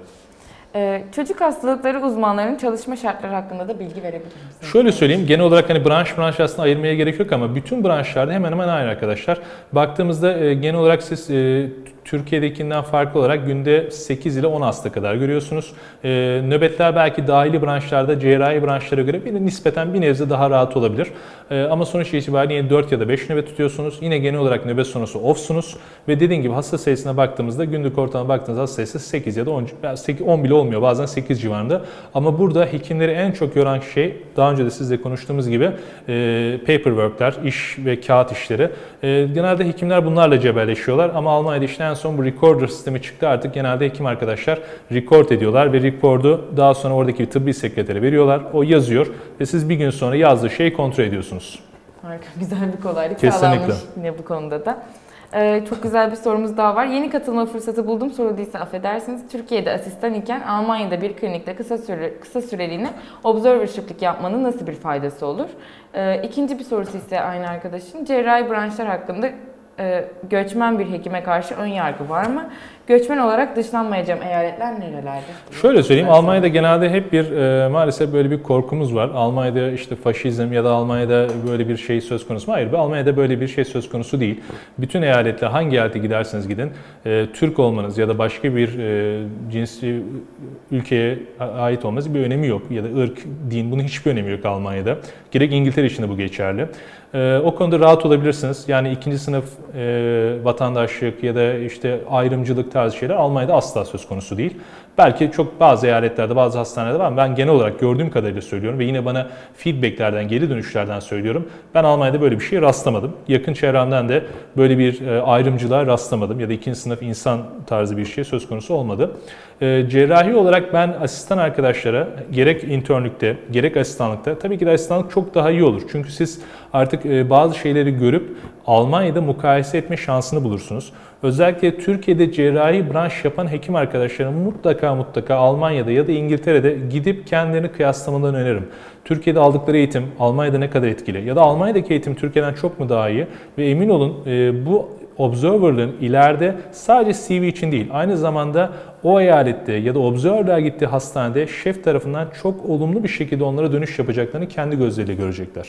Ee, çocuk hastalıkları uzmanlarının çalışma şartları hakkında da bilgi verebilir misiniz? Şöyle söyleyeyim, genel olarak hani branş branş aslında ayırmaya gerek yok ama bütün branşlarda hemen hemen aynı arkadaşlar. Baktığımızda e, genel olarak siz e, Türkiye'dekinden farklı olarak günde 8 ile 10 hasta kadar görüyorsunuz. E, nöbetler belki dahili branşlarda cerrahi branşlara göre bir nispeten bir nebze daha rahat olabilir. Ama sonuç itibariyle yine 4 ya da 5 nöbet tutuyorsunuz. Yine genel olarak nöbet sonrası offsunuz ve dediğim gibi hasta sayısına baktığımızda günlük ortalama baktığınızda hasta sayısı 8 ya da 10, 8, 10 bile olmuyor bazen 8 civarında. Ama burada hekimleri en çok yoran şey daha önce de sizle konuştuğumuz gibi e, paperworkler, iş ve kağıt işleri. E, genelde hekimler bunlarla cebelleşiyorlar ama Almanya'da işte en son bu recorder sistemi çıktı artık genelde hekim arkadaşlar record ediyorlar ve recordu daha sonra oradaki bir tıbbi sekretere veriyorlar. O yazıyor ve siz bir gün sonra yazdığı şeyi kontrol ediyorsunuz. Harika, güzel bir kolaylık Kesinlikle. sağlanmış yine bu konuda da. Ee, çok güzel bir sorumuz daha var. Yeni katılma fırsatı buldum. Soru değilse affedersiniz. Türkiye'de asistan iken Almanya'da bir klinikte kısa süre kısa süreliğine observership'lik yapmanın nasıl bir faydası olur? Ee, ikinci bir sorusu ise aynı arkadaşın. Cerrahi branşlar hakkında e, göçmen bir hekime karşı ön yargı var mı? Göçmen olarak dışlanmayacağım eyaletler nerelerdir? Şöyle söyleyeyim. Almanya'da genelde hep bir e, maalesef böyle bir korkumuz var. Almanya'da işte faşizm ya da Almanya'da böyle bir şey söz konusu mu? Hayır, Almanya'da böyle bir şey söz konusu değil. Bütün eyaletler hangi eyalete giderseniz gidin, e, Türk olmanız ya da başka bir e, cinsi ülkeye ait olmanız bir önemi yok. Ya da ırk, din bunun hiçbir önemi yok Almanya'da. Gerek İngiltere için de bu geçerli. E, o konuda rahat olabilirsiniz. Yani ikinci sınıf e, vatandaşlık ya da işte ayrımcılık tarzı şeyler Almanya'da asla söz konusu değil. Belki çok bazı eyaletlerde, bazı hastanelerde var ama ben genel olarak gördüğüm kadarıyla söylüyorum ve yine bana feedbacklerden, geri dönüşlerden söylüyorum. Ben Almanya'da böyle bir şeye rastlamadım. Yakın çevremden de böyle bir e, ayrımcılığa rastlamadım ya da ikinci sınıf insan tarzı bir şey söz konusu olmadı. E, cerrahi olarak ben asistan arkadaşlara gerek internlükte, gerek asistanlıkta tabii ki de asistanlık çok daha iyi olur. Çünkü siz artık e, bazı şeyleri görüp Almanya'da mukayese etme şansını bulursunuz. Özellikle Türkiye'de cerrahi branş yapan hekim arkadaşlarım mutlaka mutlaka Almanya'da ya da İngiltere'de gidip kendilerini kıyaslamalarını öneririm. Türkiye'de aldıkları eğitim Almanya'da ne kadar etkili ya da Almanya'daki eğitim Türkiye'den çok mu daha iyi ve emin olun e, bu Observer'lığın ileride sadece CV için değil, aynı zamanda o eyalette ya da Observer'lığa gittiği hastanede şef tarafından çok olumlu bir şekilde onlara dönüş yapacaklarını kendi gözleriyle görecekler.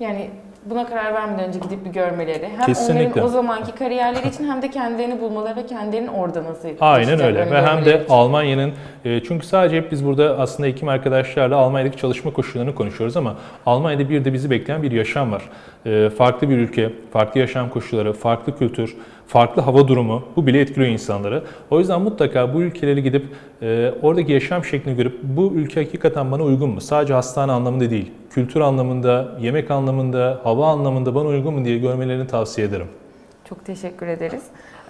Yani buna karar vermeden önce gidip bir görmeleri. Hem Kesinlikle. onların o zamanki kariyerleri için hem de kendilerini bulmaları ve kendilerinin orada nasıl Aynen öyle ve hem de. Almanya'nın e, çünkü sadece hep biz burada aslında hekim arkadaşlarla Almanya'daki çalışma koşullarını konuşuyoruz ama Almanya'da bir de bizi bekleyen bir yaşam var. E, Farklı bir ülke, farklı yaşam koşulları, farklı kültür, farklı hava durumu bu bile etkiliyor insanları. O yüzden mutlaka bu ülkelere gidip e, oradaki yaşam şeklini görüp bu ülke hakikaten bana uygun mu? Sadece hastane anlamında değil, kültür anlamında, yemek anlamında, hava anlamında bana uygun mu diye görmelerini tavsiye ederim. Çok teşekkür ederiz.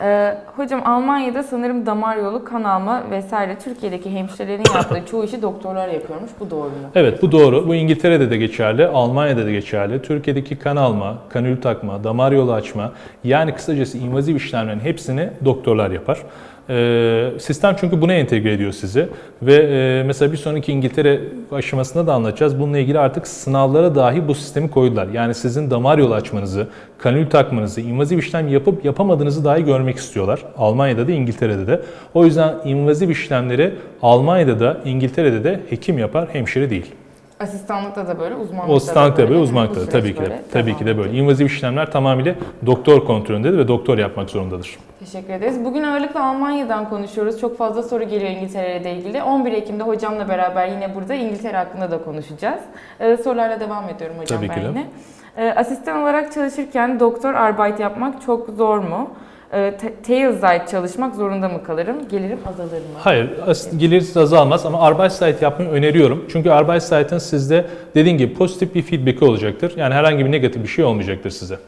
Ee, hocam Almanya'da sanırım damar yolu, kan alma vesaire Türkiye'deki hemşirelerin yaptığı çoğu işi doktorlar yapıyormuş. Bu doğru mu? Evet bu doğru. Bu İngiltere'de de geçerli, Almanya'da da geçerli. Türkiye'deki kan alma, kanül takma, damar yolu açma yani kısacası invaziv işlemlerin hepsini doktorlar yapar. Ee, sistem çünkü buna entegre ediyor sizi ve e, mesela bir sonraki İngiltere aşamasında da anlatacağız. Bununla ilgili artık sınavlara dahi bu sistemi koydular. Yani sizin damar yolu açmanızı, kanül takmanızı, invaziv işlem yapıp yapamadığınızı dahi görmek istiyorlar. Almanya'da da İngiltere'de de. O yüzden invaziv işlemleri Almanya'da da İngiltere'de de hekim yapar, hemşire değil. Asistanlıkta da böyle, uzmanlıkta O da böyle, Yani uzmanlıkta da tabii ki de. böyle Tabii ki de böyle. İnvazif işlemler tamamıyla doktor kontrolündedir ve doktor yapmak zorundadır. Teşekkür ederiz. Bugün ağırlıklı Almanya'dan konuşuyoruz. Çok fazla soru geliyor İngiltere ile ilgili. 11 Ekim'de hocamla beraber yine burada İngiltere hakkında da konuşacağız. Ee, sorularla devam ediyorum hocam Tabii ki ben de. yine. Ee, asistan olarak çalışırken doktor arbeit yapmak çok zor mu? Ee, Teilzeit çalışmak zorunda mı kalırım? Gelirim azalır mı? Hayır, gelirsiz azalmaz ama Arbeitszeit yapmayı öneriyorum. Çünkü Arbeitszeit'in sizde dediğim gibi pozitif bir feedback'i olacaktır. Yani herhangi bir negatif bir şey olmayacaktır size.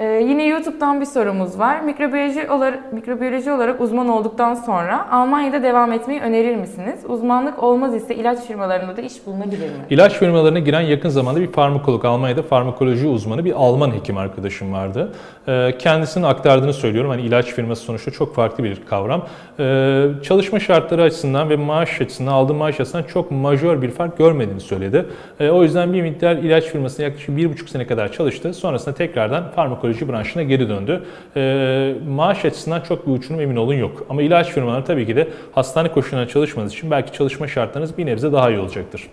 Ee, yine YouTube'dan bir sorumuz var. Mikrobiyoloji olarak, mikrobiyoloji olarak uzman olduktan sonra Almanya'da devam etmeyi önerir misiniz? Uzmanlık olmaz ise ilaç firmalarında da iş bulunabilir mi? İlaç firmalarına giren yakın zamanda bir farmakolog, Almanya'da farmakoloji uzmanı bir Alman hekim arkadaşım vardı. Ee, Kendisinin aktardığını söylüyorum. Hani ilaç firması sonuçta çok farklı bir kavram. Ee, Çalışma şartları açısından ve maaş açısından, aldığı maaş açısından çok majör bir fark görmediğini söyledi. Ee, O yüzden bir miktar ilaç firmasında yaklaşık bir buçuk sene kadar çalıştı. Sonrasında tekrardan farmakoloji branşına geri döndü. Ee, maaş açısından çok bir uçurum emin olun yok. Ama ilaç firmaları tabii ki de hastane koşullarında çalışmanız için belki çalışma şartlarınız bir nebze daha iyi olacaktır.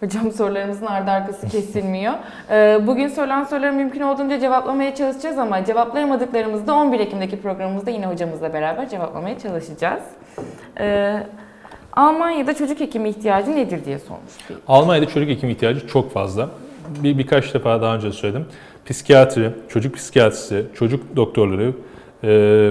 Hocam sorularımızın ardı arkası kesilmiyor. Ee, Bugün sorulan soruları mümkün olduğunca cevaplamaya çalışacağız ama cevaplayamadıklarımızı da 11 Ekim'deki programımızda yine hocamızla beraber cevaplamaya çalışacağız. Ee, Almanya'da çocuk hekimi ihtiyacı nedir diye sormuş. Almanya'da çocuk hekim ihtiyacı çok fazla. Bir, birkaç defa daha önce söyledim. Psikiyatri, çocuk psikiyatrisi, çocuk doktorları,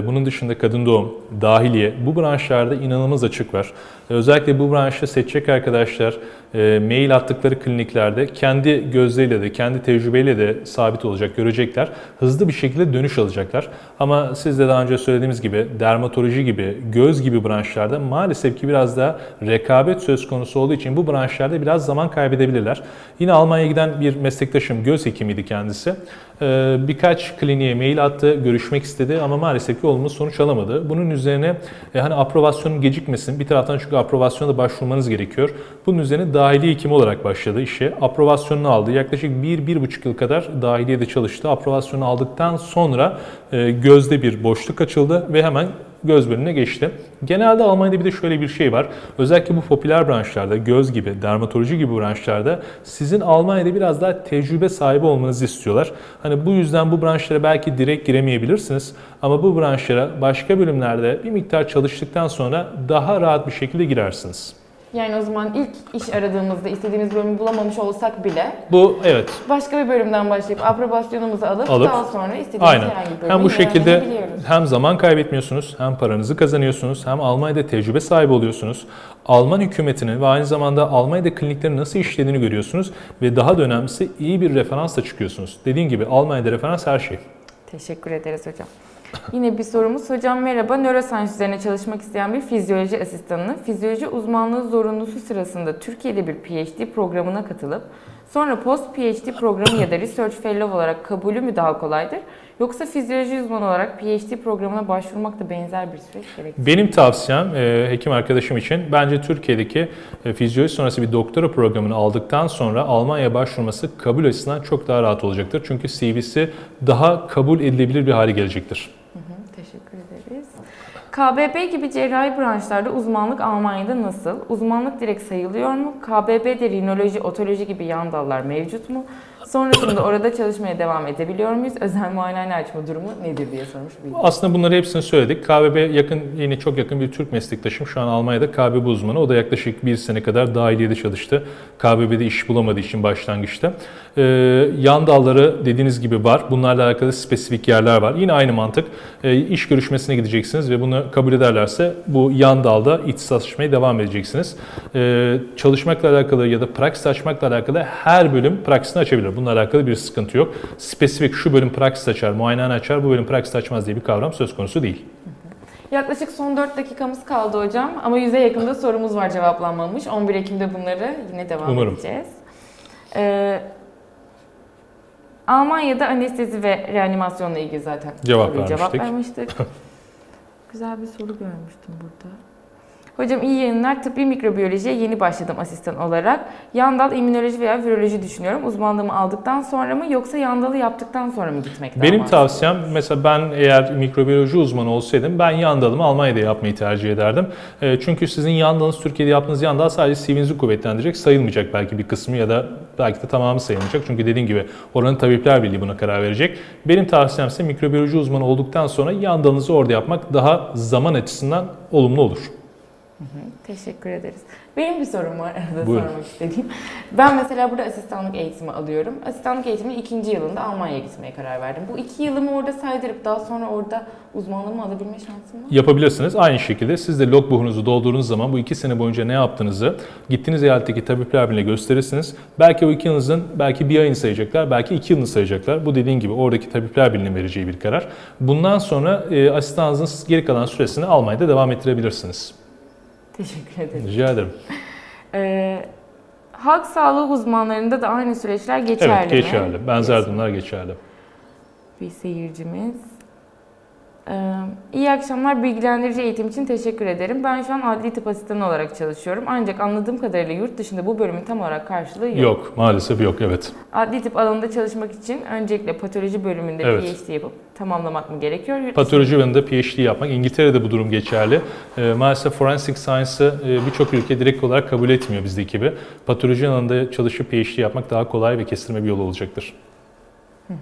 bunun dışında kadın doğum, dahiliye bu branşlarda inanılmaz açık var. E, özellikle bu branşta seçecek arkadaşlar e, mail attıkları kliniklerde kendi gözleriyle de kendi tecrübeyle de sabit olacak, görecekler. Hızlı bir şekilde dönüş alacaklar. Ama siz de daha önce söylediğimiz gibi dermatoloji gibi, göz gibi branşlarda maalesef ki biraz daha rekabet söz konusu olduğu için bu branşlarda biraz zaman kaybedebilirler. Yine Almanya'ya giden bir meslektaşım göz hekimiydi kendisi. Ee, Birkaç kliniğe mail attı, görüşmek istedi ama maalesef ki olumlu sonuç alamadı. Bunun üzerine e, hani aprovasyonun gecikmesin. Bir taraftan çünkü aprovasyona da başvurmanız gerekiyor. Bunun üzerine dahiliye hekimi olarak başladı işe. Aprovasyonunu aldı. Yaklaşık 1-1,5 yıl kadar dahiliyede çalıştı. Aprovasyonu aldıktan sonra e, gözde bir boşluk açıldı ve hemen göz bölümüne geçti. Genelde Almanya'da bir de şöyle bir şey var. Özellikle bu popüler branşlarda, göz gibi, dermatoloji gibi branşlarda sizin Almanya'da biraz daha tecrübe sahibi olmanızı istiyorlar. Hani bu yüzden bu branşlara belki direkt giremeyebilirsiniz ama bu branşlara başka bölümlerde bir miktar çalıştıktan sonra daha rahat bir şekilde girersiniz. Yani o zaman ilk iş aradığımızda istediğimiz bölümü bulamamış olsak bile Bu evet başka bir bölümden başlayıp aprobasyonumuzu alıp, Alıp, daha sonra istediğimiz Aynen. herhangi bir bölüme Hem bu şekilde hem zaman kaybetmiyorsunuz, hem paranızı kazanıyorsunuz, hem Almanya'da tecrübe sahibi oluyorsunuz. Alman hükümetinin ve aynı zamanda Almanya'da kliniklerin nasıl işlediğini görüyorsunuz ve daha da önemlisi iyi bir referansla çıkıyorsunuz. Dediğim gibi Almanya'da referans her şey. Teşekkür ederiz hocam. Yine bir sorumuz. Hocam merhaba. Nöroscience üzerine çalışmak isteyen bir fizyoloji asistanı. Fizyoloji uzmanlığı zorunlusu sırasında Türkiye'de bir PhD programına katılıp sonra post PhD programı ya da research fellow olarak kabulü mü daha kolaydır? Yoksa fizyoloji uzmanı olarak PhD programına başvurmak da benzer bir süreç gerektirir. Benim tavsiyem e, hekim arkadaşım için bence Türkiye'deki e, fizyoloji sonrası bir doktora programını aldıktan sonra Almanya'ya başvurması kabul açısından çok daha rahat olacaktır. Çünkü CV'si daha kabul edilebilir bir hale gelecektir. KBB gibi cerrahi branşlarda uzmanlık Almanya'da nasıl? Uzmanlık direkt sayılıyor mu? KBB'de rinoloji, otoloji gibi yan dallar mevcut mu? Sonrasında orada çalışmaya devam edebiliyor muyuz? Özel muayenehane açma durumu nedir diye sormuş bir Aslında bunları hepsini söyledik. KBB yakın, yine çok yakın bir Türk meslektaşım. Şu an Almanya'da KBB uzmanı. O da yaklaşık bir sene kadar dahiliyede çalıştı. KBB'de iş bulamadığı için başlangıçta. Ee, yan dalları dediğiniz gibi var. Bunlarla alakalı spesifik yerler var. Yine aynı mantık. Ee, iş görüşmesine gideceksiniz ve bunu kabul ederlerse bu yan dalda ihtisaslaşmaya devam edeceksiniz. Ee, çalışmakla alakalı ya da praksis açmakla alakalı her bölüm praksisini açabilir. Bununla alakalı bir sıkıntı yok. Spesifik şu bölüm praksis açar, muayenehane açar, bu bölüm praksis açmaz diye bir kavram söz konusu değil. Yaklaşık son 4 dakikamız kaldı hocam ama yüze yakında sorumuz var cevaplanmamış. 11 Ekim'de bunları yine devam Umarım. edeceğiz. Ee, Almanya'da anestezi ve reanimasyonla ilgili zaten Cevap cevap vermiştik. Güzel bir soru görmüştüm burada. Hocam iyi yayınlar. Tıbbi mikrobiyolojiye yeni başladım asistan olarak. Yan dal immünoloji veya viroloji düşünüyorum. Uzmanlığımı aldıktan sonra mı yoksa yan dalı yaptıktan sonra mı gitmek daha Benim tavsiyem mesela ben eğer mikrobiyoloji uzmanı olsaydım ben yan dalımı Almanya'da yapmayı tercih ederdim. E, Çünkü sizin yan dalınız Türkiye'de yaptığınız yan dal sadece CV'nizi kuvvetlendirecek sayılmayacak belki bir kısmı ya da belki de tamamı sayılmayacak. Çünkü dediğim gibi oranın tabipler birliği buna karar verecek. Benim tavsiyem ise mikrobiyoloji uzmanı olduktan sonra yan dalınızı orada yapmak daha zaman açısından olumlu olur. Teşekkür ederiz. Benim bir sorum var arada Buyurun. sormak istediğim. Ben mesela burada asistanlık eğitimi alıyorum. Asistanlık eğitiminin ikinci yılında Almanya'ya gitmeye karar verdim. Bu iki yılımı orada saydırıp daha sonra orada uzmanlığımı alabilme şansım var mı? Yapabilirsiniz. Aynı şekilde siz de logbook'unuzu doldurduğunuz zaman bu iki sene boyunca ne yaptığınızı gittiğiniz eyaletteki tabipler birliğine gösterirsiniz. Belki o iki yılınızın belki bir ayını sayacaklar, belki iki yılını sayacaklar. Bu dediğin gibi oradaki tabipler birliğinin vereceği bir karar. Bundan sonra e, asistanınızın geri kalan süresini Almanya'da devam ettirebilirsiniz. Teşekkür ederim. Rica ederim. Ee, halk sağlığı uzmanlarında da aynı süreçler geçerli evet mi? geçerli. Benzer durumlar geçerli. Bir seyircimiz. Ee, iyi akşamlar. Bilgilendirici eğitim için teşekkür ederim. Ben şu an adli tıp asistanı olarak çalışıyorum. Ancak anladığım kadarıyla yurt dışında bu bölümün tam olarak karşılığı yok. Yok, maalesef yok, evet. Adli tıp alanında çalışmak için öncelikle patoloji bölümünde Evet. PhD yapıp tamamlamak mı gerekiyor? Yurt Patoloji alanında PhD yapmak, İngiltere'de bu durum geçerli. Ee, maalesef forensic science'ı e, birçok ülke direkt olarak kabul etmiyor bizdeki gibi. Patoloji alanında çalışıp PhD yapmak daha kolay ve kestirme bir yol olacaktır. Ee,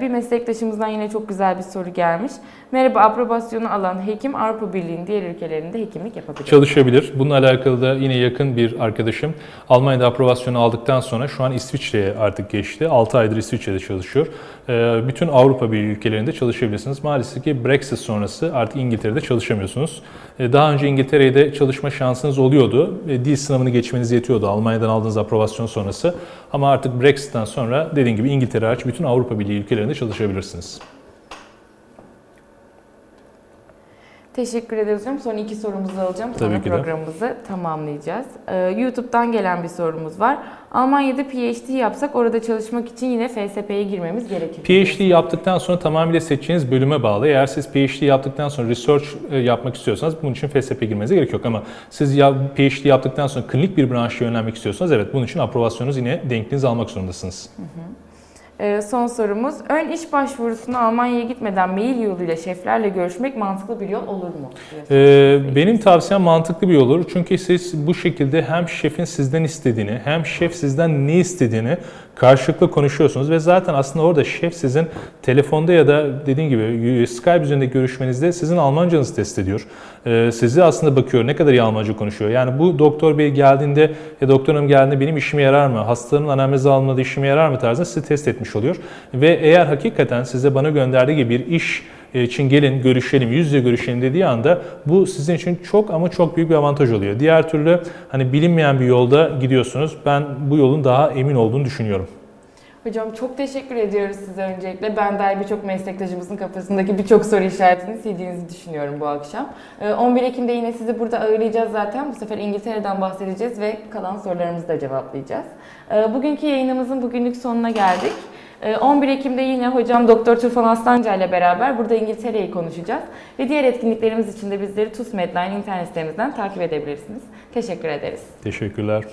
bir meslektaşımızdan yine çok güzel bir soru gelmiş. Merhaba, aprobasyonu alan hekim Avrupa Birliği'nin diğer ülkelerinde hekimlik yapabilir. Çalışabilir. Bununla alakalı da yine yakın bir arkadaşım Almanya'da aprobasyonu aldıktan sonra şu an İsviçre'ye artık geçti. 6 aydır İsviçre'de çalışıyor. Ee, Bütün Avrupa Birliği ülkelerinde çalışabilirsiniz. Maalesef ki Brexit sonrası artık İngiltere'de çalışamıyorsunuz. Ee, Daha önce İngiltere'de çalışma şansınız oluyordu. Dil sınavını geçmeniz yetiyordu Almanya'dan aldığınız aprobasyon sonrası. Ama artık Brexit'ten sonra dediğim gibi İngiltere hariç bütün Avrupa Birliği ülkelerinde çalışabilirsiniz. Teşekkür ederiz hocam. Son iki sorumuzu alacağım. Sonra Tabii ki de. programımızı tamamlayacağız. Ee, YouTube'dan gelen bir sorumuz var. Almanya'da PhD yapsak orada çalışmak için yine FSP'ye girmemiz gerekir. PhD yaptıktan sonra tamamıyla seçeceğiniz bölüme bağlı. Eğer siz PhD yaptıktan sonra research e, yapmak istiyorsanız bunun için FSP girmenize gerek yok. Ama siz ya PhD yaptıktan sonra klinik bir branşa yönlenmek istiyorsanız evet bunun için aprobasyonunuz yine denkliğinizi almak zorundasınız. Ee, son sorumuz. Ön iş başvurusuna Almanya'ya gitmeden mail yoluyla şeflerle görüşmek mantıklı bir yol olur mu? Ee, benim tavsiyem mantıklı bir yol olur. Çünkü siz bu şekilde hem şefin sizden istediğini hem şef sizden ne istediğini karşılıklı konuşuyorsunuz ve zaten aslında orada şef sizin telefonda ya da dediğim gibi Skype üzerinde görüşmenizde sizin Almancanızı test ediyor. Ee, sizi aslında bakıyor ne kadar iyi Almanca konuşuyor. Yani bu doktor bey geldiğinde ya doktor hanım geldiğinde benim işime yarar mı? Hastaların anamnezi almada işime yarar mı tarzında sizi test etmiş oluyor. Ve eğer hakikaten size bana gönderdiği gibi bir iş e, için gelin görüşelim, yüz yüze görüşelim dediği anda bu sizin için çok ama çok büyük bir avantaj oluyor. Diğer türlü hani bilinmeyen bir yolda gidiyorsunuz. Ben bu yolun daha emin olduğunu düşünüyorum. Hocam çok teşekkür ediyoruz size öncelikle. Ben dair birçok meslektaşımızın kafasındaki birçok soru işaretini sildiğinizi düşünüyorum bu akşam. Ee, 11 Ekim'de yine sizi burada ağırlayacağız zaten. Bu sefer İngiltere'den bahsedeceğiz ve kalan sorularımızı da cevaplayacağız. Ee, Bugünkü yayınımızın bugünlük sonuna geldik. Ee, 11 Ekim'de yine hocam Doktor Tufan Aslanca ile beraber burada İngiltere'yi konuşacağız. Ve diğer etkinliklerimiz için de bizleri TUS Medline internet sitemizden takip edebilirsiniz. Teşekkür ederiz. Teşekkürler.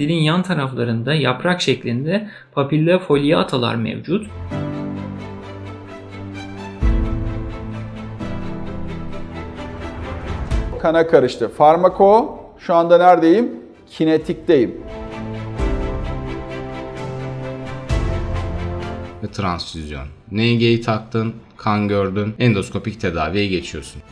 Dilin yan taraflarında yaprak şeklinde papilla foliatalar mevcut. Kana karıştı. Farmako şu anda neredeyim? Kinetikteyim. Ve transfüzyon. NG'yi taktın, kan gördün, endoskopik tedaviye geçiyorsun.